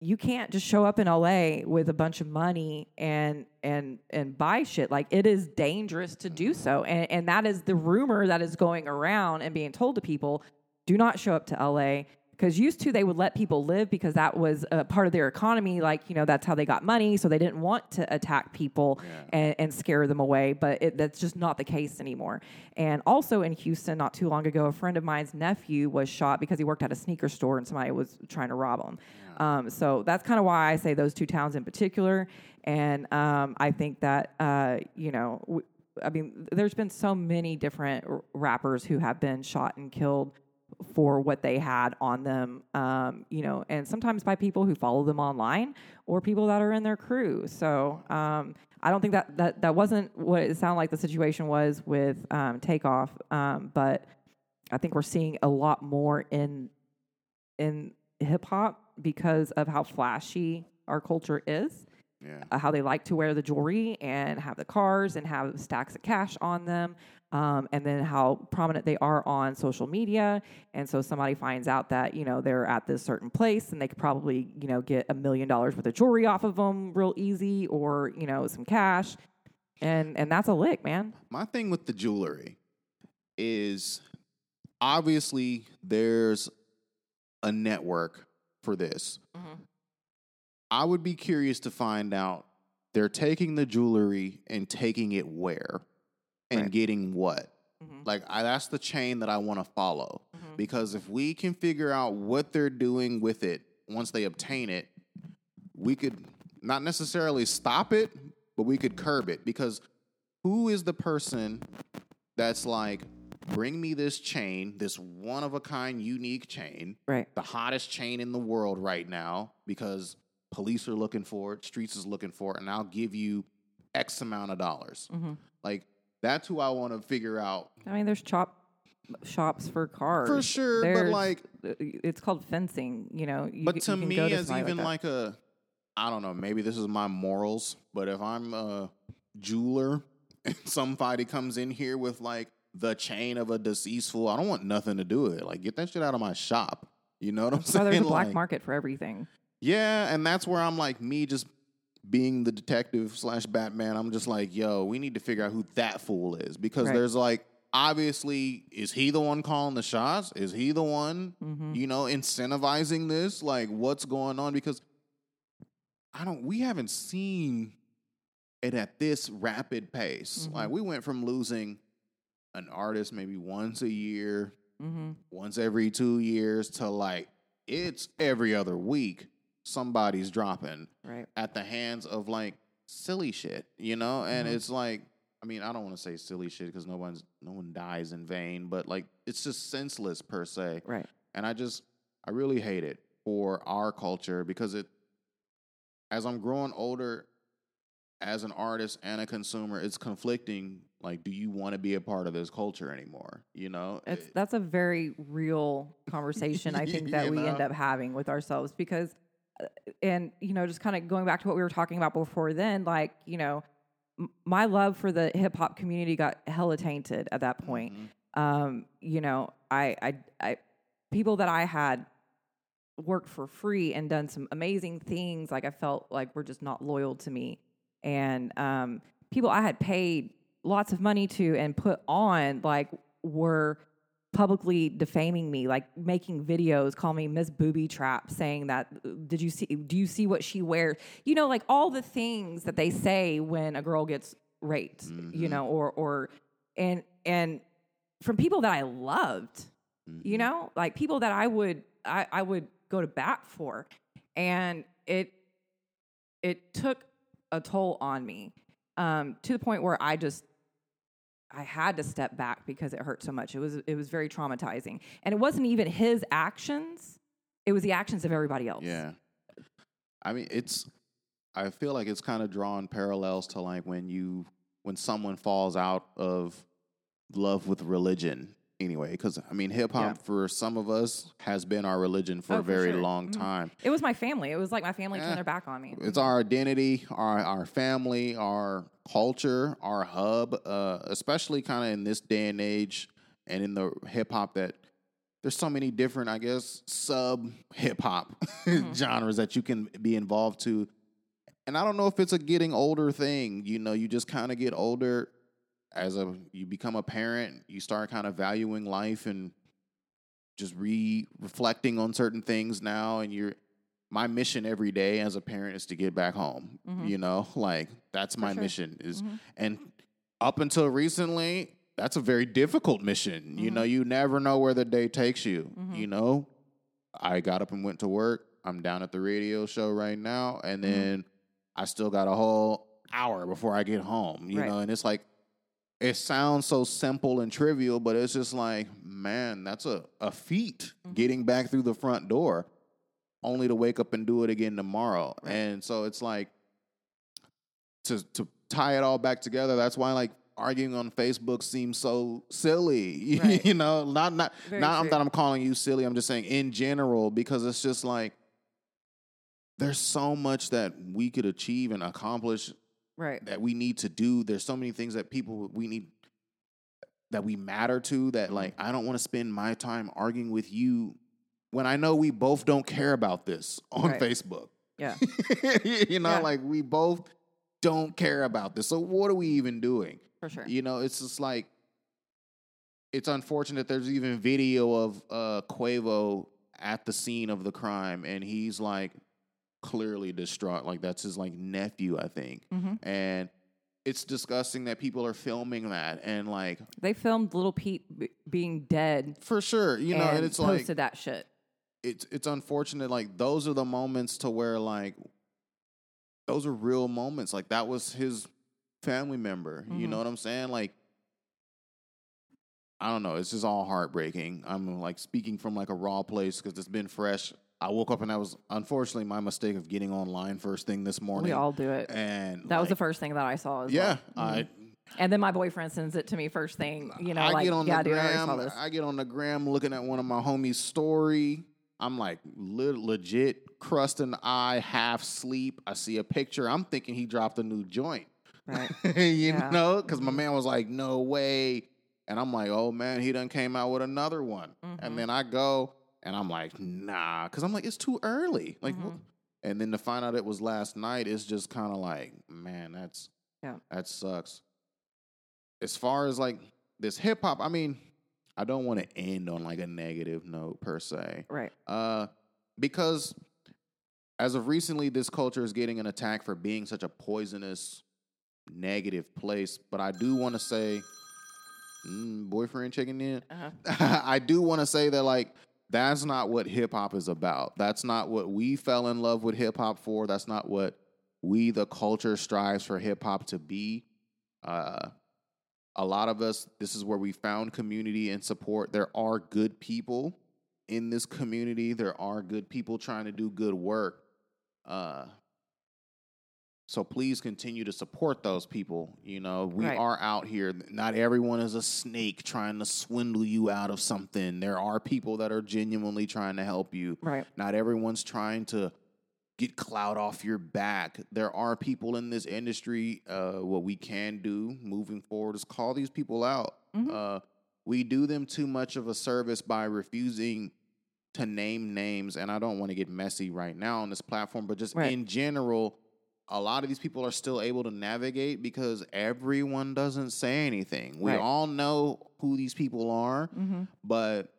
Speaker 2: you can't just show up in LA with a bunch of money and and and buy shit. Like it is dangerous to do so, and and that is the rumor that is going around and being told to people: do not show up to LA. Because used to they would let people live because that was a part of their economy. Like you know that's how they got money, so they didn't want to attack people and, and scare them away. But it, that's just not the case anymore. And also in Houston, not too long ago, a friend of mine's nephew was shot because he worked at a sneaker store and somebody was trying to rob him. Um, so that's kind of why I say those two towns in particular. And um, I think that, uh, you know, w- I mean, there's been so many different rappers who have been shot and killed for what they had on them, um, you know, and sometimes by people who follow them online or people that are in their crew. So um, I don't think that, that that wasn't what it sounded like the situation was with um, Takeoff, um, but I think we're seeing a lot more in in hip hop because of how flashy our culture is,
Speaker 1: Yeah.
Speaker 2: uh, how they like to wear the jewelry and have the cars and have stacks of cash on them, um, and then how prominent they are on social media. And so somebody finds out that you know they're at this certain place and they could probably you know get a million dollars worth of jewelry off of them real easy, or you know some cash, and and that's a lick, man.
Speaker 1: My thing with the jewelry is obviously there's a network for this. I would be curious to find out they're taking the jewelry and taking it where and
Speaker 2: Right.
Speaker 1: getting what. Like I, that's the chain that I want to follow because if we can figure out what they're doing with it once they obtain it, we could not necessarily stop it, but we could curb it because who is the person that's like, bring me this chain, this one of a kind, unique chain,
Speaker 2: Right.
Speaker 1: the hottest chain in the world right now because police are looking for it, streets is looking for it, and I'll give you X amount of dollars.
Speaker 2: Mm-hmm.
Speaker 1: Like that's who I want to figure out
Speaker 2: I mean, there's chop shops for cars
Speaker 1: for sure. But like, uh,
Speaker 2: it's called fencing. You know, you,
Speaker 1: but to me,
Speaker 2: to
Speaker 1: as even
Speaker 2: like,
Speaker 1: like a, I don't know, maybe this is my morals, but if I'm a jeweler and somebody comes in here with like the chain of a deceased fool, I don't want nothing to do with it. Like, get that shit out of my shop. You know what I'm
Speaker 2: So
Speaker 1: saying?
Speaker 2: there's a black
Speaker 1: Like,
Speaker 2: market for everything.
Speaker 1: Yeah, and that's where I'm like me just being the detective slash Batman. I'm just like, yo, we need to figure out who that fool is because
Speaker 2: Right.
Speaker 1: there's like obviously is he the one calling the shots? Is he the one
Speaker 2: Mm-hmm.
Speaker 1: you know incentivizing this? Like what's going on? Because I don't. We haven't seen it at this rapid pace.
Speaker 2: Mm-hmm.
Speaker 1: Like we went from losing an artist maybe once a year
Speaker 2: Mm-hmm.
Speaker 1: once every two years to like it's every other week somebody's dropping
Speaker 2: Right.
Speaker 1: at the hands of like silly shit, you know? And
Speaker 2: Mhm.
Speaker 1: it's like, I mean, I don't want to say silly shit because no one's no one dies in vain, but like it's just senseless per se.
Speaker 2: Right.
Speaker 1: And I just I really hate it for our culture because it as I'm growing older as an artist and a consumer, it's conflicting. Like, do you want to be a part of this culture anymore? You know?
Speaker 2: It's that's a very real conversation I think that we end up having with ourselves because and you know just kind of going back to what we were talking about before then like you know m- my love for the hip hop community got hella tainted at that point
Speaker 1: Mhm.
Speaker 2: um you know I I I people that I had worked for free and done some amazing things like I felt like were just not loyal to me and um people I had paid lots of money to and put on like were publicly defaming me like making videos calling me miss booby trap saying that did you see do you see what she wears you know like all the things that they say when a girl gets raped you
Speaker 1: Mhm.
Speaker 2: know or or and and from people that I loved you
Speaker 1: Mhm.
Speaker 2: know like people that i would I, I would go to bat for and it it took a toll on me um, to the point where i just i had to step back because it hurt so much. It was it was very traumatizing. And it wasn't even his actions it was the actions of everybody else.
Speaker 1: Yeah. I mean, it's, I feel like it's kind of drawn parallels to like when you, when someone falls out of love with religion anyway. Cause I mean, hip hop
Speaker 2: Yeah.
Speaker 1: for some of us has been our religion for
Speaker 2: Oh,
Speaker 1: a
Speaker 2: for
Speaker 1: very
Speaker 2: sure.
Speaker 1: long
Speaker 2: Mhm.
Speaker 1: time.
Speaker 2: it was my family it was like my family turned their back on me
Speaker 1: It's our identity, our our family, our culture, our hub, uh, especially kind of in this day and age and in the hip hop that there's so many different, I guess, sub hip hop
Speaker 2: Mm-hmm.
Speaker 1: genres that you can be involved to. And I don't know if it's a getting older thing. You know, you just kind of get older as a you become a parent, you start kind of valuing life and just re reflecting on certain things now and you're my mission every day as a parent is to get back home.
Speaker 2: Mhm.
Speaker 1: You know, like that's my
Speaker 2: sure.
Speaker 1: mission is
Speaker 2: Mhm.
Speaker 1: and up until recently, that's a very difficult mission. You
Speaker 2: Mhm.
Speaker 1: know, you never know where the day takes you.
Speaker 2: Mhm.
Speaker 1: You know, I got up and went to work. I'm down at the radio show right now, and
Speaker 2: Mm-hmm.
Speaker 1: then I still got a whole hour before I get home. You
Speaker 2: Right.
Speaker 1: know, and it's like it sounds so simple and trivial, but it's just like, man, that's a, a feat
Speaker 2: Mm-hmm.
Speaker 1: getting back through the front door, only to wake up and do it again tomorrow.
Speaker 2: Right.
Speaker 1: And so it's like to to tie it all back together. That's why like arguing on Facebook seems so silly.
Speaker 2: Right.
Speaker 1: you know, not not
Speaker 2: Very
Speaker 1: not
Speaker 2: true.
Speaker 1: that I'm calling you silly. I'm just saying in general because it's just like there's so much that we could achieve and accomplish
Speaker 2: right
Speaker 1: that we need to do. There's so many things that people we need that we matter to
Speaker 2: Mm-hmm.
Speaker 1: that like I don't want to spend my time arguing with you when I know we both don't care about this on
Speaker 2: Right.
Speaker 1: Facebook.
Speaker 2: yeah
Speaker 1: you know,
Speaker 2: Yeah.
Speaker 1: like we both don't care about this. So what are we even doing?
Speaker 2: for sure
Speaker 1: You know, it's just like it's unfortunate there's even video of uh Quavo at the scene of the crime and he's like clearly distraught. Like that's his like nephew, I think.
Speaker 2: hmm
Speaker 1: And it's disgusting that people are filming that and like
Speaker 2: they filmed little pete b- being dead
Speaker 1: for sure, you know, and,
Speaker 2: and
Speaker 1: it's like
Speaker 2: posted that shit
Speaker 1: it's it's unfortunate like those are the moments to where like those are real moments like that was his family member you
Speaker 2: Mhm.
Speaker 1: know what i'm saying like i don't know it's just all heartbreaking i'm like speaking from like a raw place because it's been fresh i woke up and that was unfortunately my mistake of getting online first thing this morning
Speaker 2: we all do it
Speaker 1: and
Speaker 2: that was the first thing that i saw as
Speaker 1: yeah
Speaker 2: well. Mhm.
Speaker 1: i
Speaker 2: and then my boyfriend sends it to me first thing you know
Speaker 1: I
Speaker 2: like
Speaker 1: get on
Speaker 2: yeah
Speaker 1: the
Speaker 2: dude i
Speaker 1: gram. I get on the gram looking at one of my homies' story. I'm like le- legit crust and eye, half sleep. I see a picture. I'm thinking he dropped a new joint.
Speaker 2: right
Speaker 1: you
Speaker 2: Yeah.
Speaker 1: know, because my
Speaker 2: Mhm.
Speaker 1: man was like, "No way," and I'm like, "Oh man, he done came out with another one."
Speaker 2: Mhm.
Speaker 1: And then I go And I'm like, nah, because I'm like, it's too early. Like,
Speaker 2: Mm-hmm.
Speaker 1: and then to find out it was last night, it's just kind of like, man, that's
Speaker 2: Yeah.
Speaker 1: that sucks. As far as like this hip hop, I mean, I don't want to end on like a negative note per se.
Speaker 2: Right.
Speaker 1: Uh, because as of recently, this culture is getting an attack for being such a poisonous, negative place. But I do want to say, mm, boyfriend checking in.
Speaker 2: Uh-huh.
Speaker 1: I do want to say that like that's not what hip hop is about. That's not what we fell in love with hip hop for. That's not what we the culture strives for hip hop to be. Uh, a lot of us, this is where we found community and support. There are good people in this community. There are good people trying to do good work. Uh, so please continue to support those people. You know, we
Speaker 2: Right.
Speaker 1: are out here. Not everyone is a snake trying to swindle you out of something. There are people that are genuinely trying to help you.
Speaker 2: Right.
Speaker 1: Not everyone's trying to get clout off your back. There are people in this industry. Uh, what we can do moving forward is call these people out.
Speaker 2: Mhm.
Speaker 1: Uh, we do them too much of a service by refusing to name names. And I don't want to get messy right now on this platform, but just
Speaker 2: Right.
Speaker 1: in general, a lot of these people are still able to navigate because everyone doesn't say anything. We
Speaker 2: Right.
Speaker 1: all know who these people are.
Speaker 2: Mm-hmm.
Speaker 1: But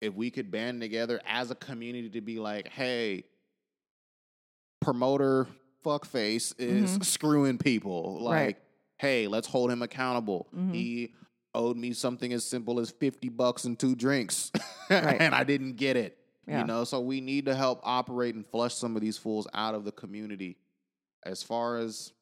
Speaker 1: if we could band together as a community to be like, hey, promoter fuckface is
Speaker 2: Mhm.
Speaker 1: screwing people. Like,
Speaker 2: Right.
Speaker 1: hey, let's hold him accountable.
Speaker 2: Mhm.
Speaker 1: He owed me something as simple as 50 bucks and two drinks.
Speaker 2: Right.
Speaker 1: and I didn't get it.
Speaker 2: Yeah.
Speaker 1: You know, so we need to help operate and flush some of these fools out of the community. As far as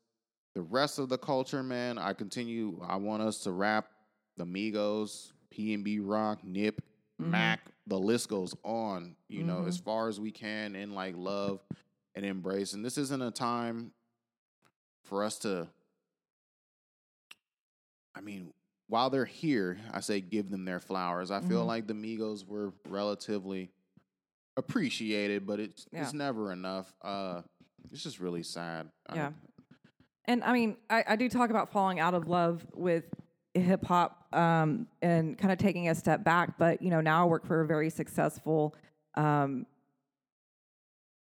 Speaker 1: the rest of the culture, man, I continue. I want us to rap the Migos, PnB Rock, Nip,
Speaker 2: Mhm.
Speaker 1: Mac. The list goes on. You know,
Speaker 2: Mhm.
Speaker 1: as far as we can in like love and embrace. And this isn't a time for us to. I mean, while they're here, I say give them their flowers. I feel
Speaker 2: Mhm.
Speaker 1: like the Migos were relatively appreciated, but it's it's never enough. Uh, it's just really sad.
Speaker 2: Yeah. And I mean, I, I do talk about falling out of love with hip hop um, and kind of taking a step back. But, you know, now I work for a very successful um,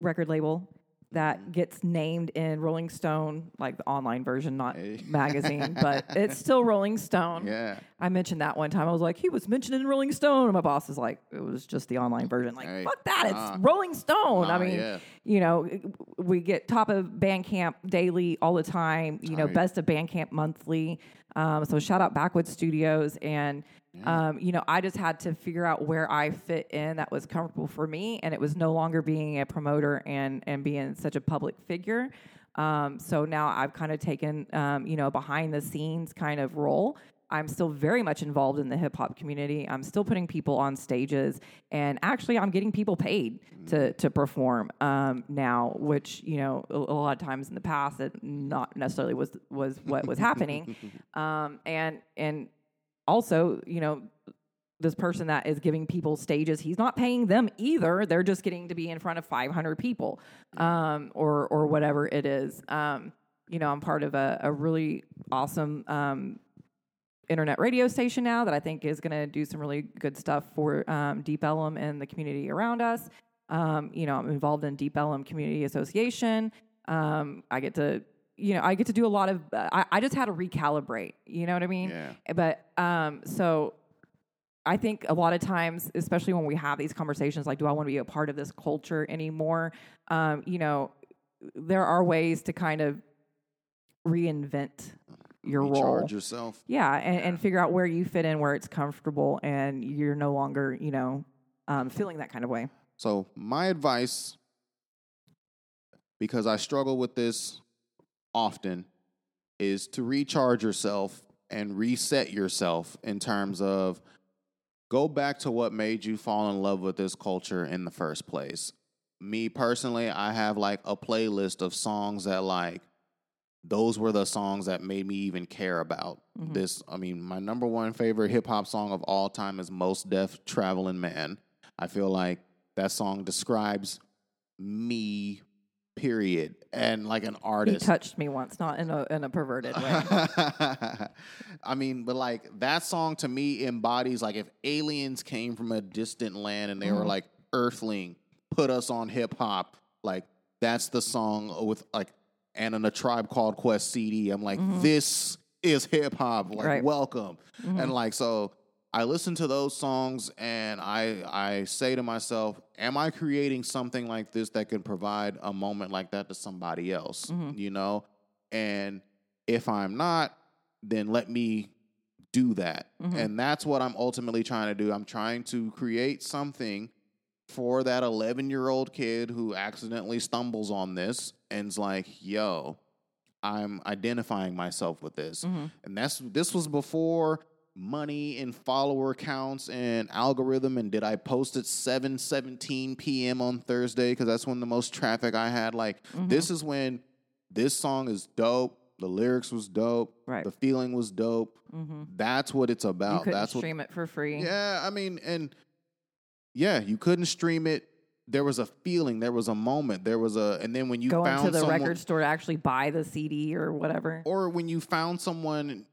Speaker 2: record label that gets named in Rolling Stone, like the online version, not
Speaker 1: Hey.
Speaker 2: magazine, but it's still Rolling Stone.
Speaker 1: yeah.
Speaker 2: I mentioned that one time. I was like, he was mentioned in Rolling Stone. And my boss was like, it was just the online version. Like,
Speaker 1: Hey,
Speaker 2: fuck that. It's
Speaker 1: nah.
Speaker 2: Rolling Stone. I mean,
Speaker 1: yeah.
Speaker 2: you know, we get top of Bandcamp daily all the time, you know,
Speaker 1: Tight.
Speaker 2: best of Bandcamp monthly. Um, so shout out Backwoodz Studioz. And, um, you know, I just had to figure out where I fit in that was comfortable for me. And it was no longer being a promoter and, and being such a public figure. Um, so now I've kind of taken, um, you know, behind the scenes kind of role. I'm still very much involved in the hip hop community. I'm still putting people on stages, and actually, I'm getting people paid to to perform um, now, which you know a, a lot of times in the past it not necessarily was was what was happening, um, and and also you know this person that is giving people stages he's not paying them either. They're just getting to be in front of 500 people um, or or whatever it is. Um, you know i'm part of a, a really awesome um, internet radio station now that i think is going to do some really good stuff for um, deep ellum and the community around us. Um, you know i'm involved in deep ellum community association. Um, i get to you know i get to do a lot of I, I just had to recalibrate you know what i mean
Speaker 1: Yeah.
Speaker 2: but um, so I think a lot of times, especially when we have these conversations, like, do I want to be a part of this culture anymore? Um, you know, there are ways to kind of reinvent your role.
Speaker 1: Recharge yourself.
Speaker 2: Yeah, and, and figure out where you fit in, where it's comfortable, and you're no longer, you know, um, feeling that kind of way.
Speaker 1: So my advice, because I struggle with this often, is to recharge yourself and reset yourself in terms of go back to what made you fall in love with this culture in the first place. Me personally, I have like a playlist of songs that like those were the songs that made me even care about mm-hmm. this. I mean, my number one favorite hip hop song of all time is Mos Def Traveling Man. I feel like that song describes me, period, and like an artist.
Speaker 2: He touched me once, not in a in a perverted way.
Speaker 1: I mean, but like that song to me embodies like if aliens came from a distant land and they were mm-hmm. like Earthling put us on hip hop. Like that's the song with like and in a tribe called Quest CD. I'm like, mm-hmm. this is hip hop. Like,
Speaker 2: Right.
Speaker 1: welcome. Mm-hmm. And like, so I listen to those songs and I I say to myself, am I creating something like this that can provide a moment like that to somebody else? Mm-hmm. You know? And if I'm not, then let me do that. Mm-hmm. And that's what I'm ultimately trying to do. I'm trying to create something for that 11 year old kid who accidentally stumbles on this and's like, yo, I'm identifying myself with this. Mm-hmm. And that's this was before money and follower counts and algorithm and did I post at 7 17 p.m. on Thursday because that's when the most traffic I had. Like mm-hmm. this is when this song is dope. The lyrics was dope.
Speaker 2: Right.
Speaker 1: The feeling was dope. Mm-hmm. That's what it's about. That's what
Speaker 2: stream it for free.
Speaker 1: yeah, I mean, and yeah, you couldn't stream it. There was a feeling, there was a moment, there was a, and then when you
Speaker 2: Going
Speaker 1: found
Speaker 2: to the
Speaker 1: someone,
Speaker 2: record store to actually buy the CD or whatever.
Speaker 1: or when you found someone,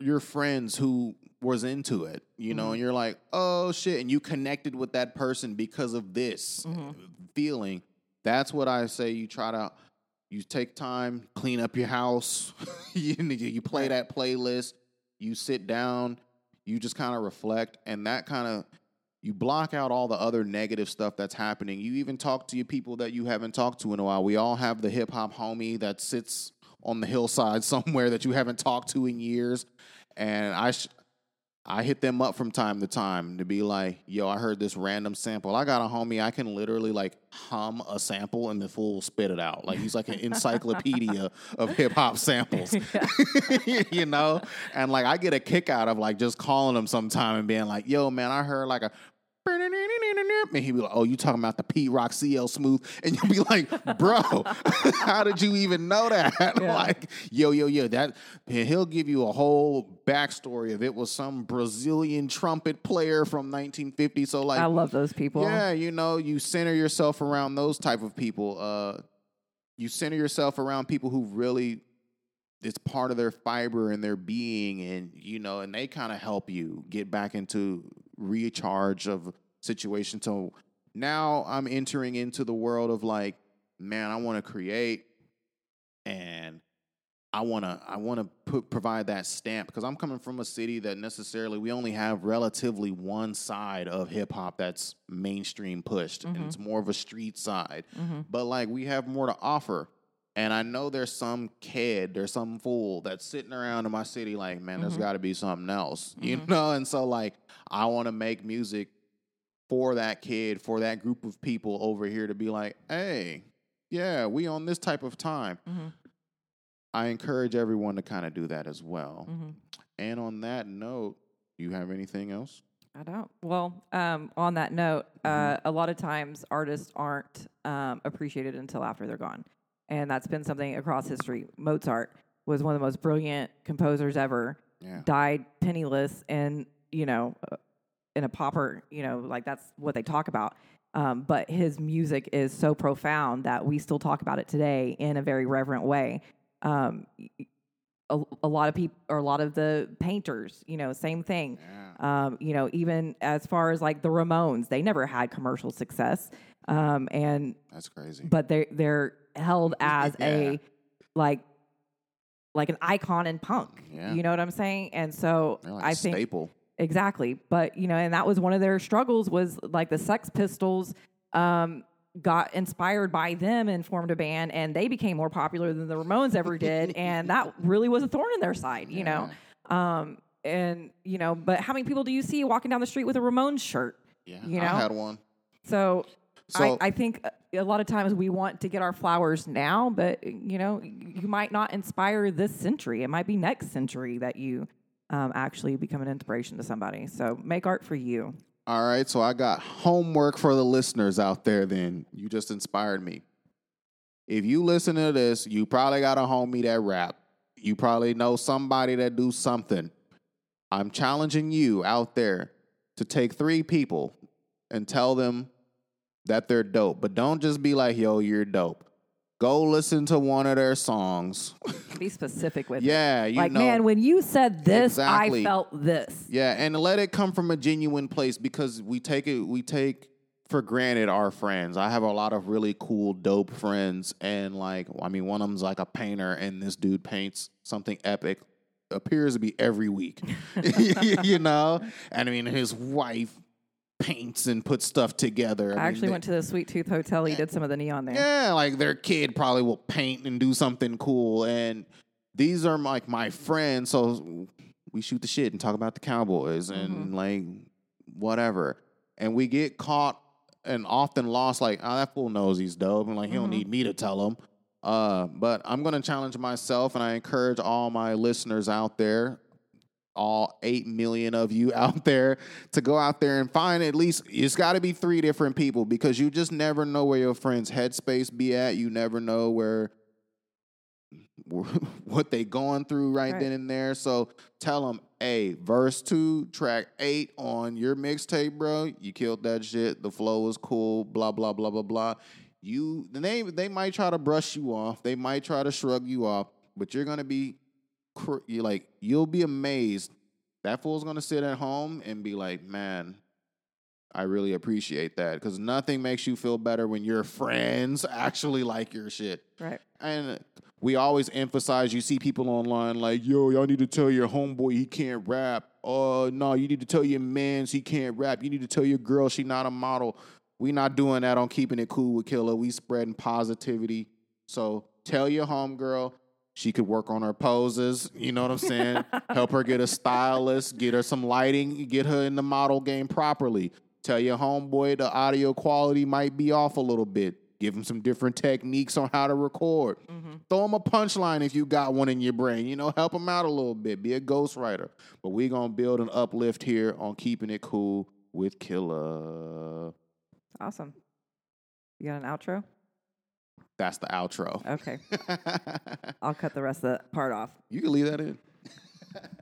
Speaker 1: your friends who was into it, you know, and mm-hmm. you're like, oh shit, and you connected with that person because of this mm-hmm. feeling. That's what I say. You try to, you take time, clean up your house, you you play that playlist, you sit down, you just kind of reflect, and that kind of you block out all the other negative stuff that's happening. You even talk to your people that you haven't talked to in a while. We all have the hip hop homie that sits on the hillside somewhere that you haven't talked to in years, and I. Sh- I hit them up from time to time to be like, yo, I heard this random sample. I got a homie, I can literally like hum a sample and the fool will spit it out. Like he's like an encyclopedia of hip hop samples. you know? And like I get a kick out of like just calling him sometime and being like, yo, man, I heard like a and he'd be like, "Oh, you talking about the Pete Rock CL Smooth?" And you'll be like, "Bro, how did you even know that?" like, yo, yo, yo, that. He'll give you a whole backstory of it was some Brazilian trumpet player from 1950. So, like,
Speaker 2: I love those people.
Speaker 1: yeah, you know, you center yourself around those type of people. Uh, you center yourself around people who really it's part of their fiber and their being, and you know, and they kind of help you get back into recharge of situation. So now I'm entering into the world of like, man, I want to create, and I want to I want to put provide that stamp because I'm coming from a city that necessarily we only have relatively one side of hip hop that's mainstream pushed and it's mm-hmm. more of a street side. Mm-hmm. But like we have more to offer. And I know there's some kid, there's some fool that's sitting around in my city like, man, there's mm-hmm. got to be something else. You know, and so like I want to make music for that kid, for that group of people over here to be like, hey, yeah, we on this type of time. I encourage everyone to kind of do that as well. And on that note, you have anything else?
Speaker 2: I don't. Well, um, on that note, uh,
Speaker 1: Mm-hmm.
Speaker 2: a lot of times artists aren't um, appreciated until after they're gone, and that's been something across history. Mozart was one of the most brilliant composers ever.
Speaker 1: Yeah.
Speaker 2: Died penniless, and you know, uh, in a popper, You know, like that's what they talk about. Um, but his music is so profound that we still talk about it today in a very reverent way. Um, a, a lot of people, or a lot of the painters, you know, same thing. Um, you know, even as far as like the Ramones, they never had commercial success. Um, and
Speaker 1: That's crazy.
Speaker 2: but they they're held as
Speaker 1: Yeah.
Speaker 2: a like like an icon in punk.
Speaker 1: Yeah.
Speaker 2: You know what I'm saying? And so
Speaker 1: like
Speaker 2: I think
Speaker 1: staple.
Speaker 2: Exactly. But, you know, and that was one of their struggles was like the Sex Pistols um, got inspired by them and formed a band and they became more popular than the Ramones ever did. and that really was a thorn in their side, you know? Um, and, you know, but how many people do you see walking down the street with a Ramones shirt?
Speaker 1: Yeah,
Speaker 2: you know?
Speaker 1: I had one.
Speaker 2: So,
Speaker 1: So-
Speaker 2: I, I think a lot of times we want to get our flowers now, but, you know, you might not inspire this century. It might be next century that you um, actually become an inspiration to somebody. So make art for you.
Speaker 1: All right, so I got homework for the listeners out there then. You just inspired me. If you listen to this, you probably got a homie that rap. You probably know somebody that do something. I'm challenging you out there to take three people and tell them that they're dope. But don't just be like, yo, you're dope. Go listen to one of their songs.
Speaker 2: Be specific with it.
Speaker 1: yeah,
Speaker 2: Like,
Speaker 1: know.
Speaker 2: man, when you said this,
Speaker 1: Exactly.
Speaker 2: I felt this.
Speaker 1: Yeah, and let it come from a genuine place because we take it we take for granted our friends. I have a lot of really cool, dope friends, and like, I mean, one of them's like a painter, and this dude paints something epic. Appears to be every week, you know. And I mean, his wife paints and puts stuff together.
Speaker 2: I,
Speaker 1: mean,
Speaker 2: actually
Speaker 1: they-
Speaker 2: went to the Sweet Tooth Hotel. He did some of the neon there.
Speaker 1: yeah, like their kid probably will paint and do something cool. And these are like my friends, so we shoot the shit and talk about the Cowboys and like whatever. And we get caught and often lost. Like, oh, that fool knows he's dope, and like he don't need me to tell him. Uh, but I'm gonna challenge myself, and I encourage all my listeners out there all 8 million of you out there to go out there and find at least it's got to be three different people because you just never know where your friend's headspace be at. You never know where what they going through right,
Speaker 2: Right.
Speaker 1: then and there. So tell them hey verse 2 track 8 on your mixtape bro. You killed that shit. The flow was cool blah blah blah blah blah. You they they might try to brush you off. They might try to shrug you off but you're going to be you like you'll be amazed. That fool's gonna sit at home and be like, "Man, I really appreciate that," because nothing makes you feel better when your friends actually like your shit.
Speaker 2: Right.
Speaker 1: And we always emphasize. You see people online like, "Yo, y'all need to tell your homeboy he can't rap." Oh no, you need to tell your mans he can't rap. You need to tell your girl she not a model. We not doing that on keeping it cool with Killer. We spreading positivity. So tell your homegirl she could work on her poses. You know what I'm saying? Help her get a stylist, get her some lighting, get her in the model game properly. Tell your homeboy the audio quality might be off a little bit. Give him some different techniques on how to record. Mm-hmm. Throw him a punchline if you got one in your brain. You know, help him out a little bit. Be a ghostwriter. But we're going to build an uplift here on keeping it cool with Killer.
Speaker 2: Awesome. You got an outro?
Speaker 1: That's the outro.
Speaker 2: Okay. I'll cut the rest of the part off.
Speaker 1: you can leave that in.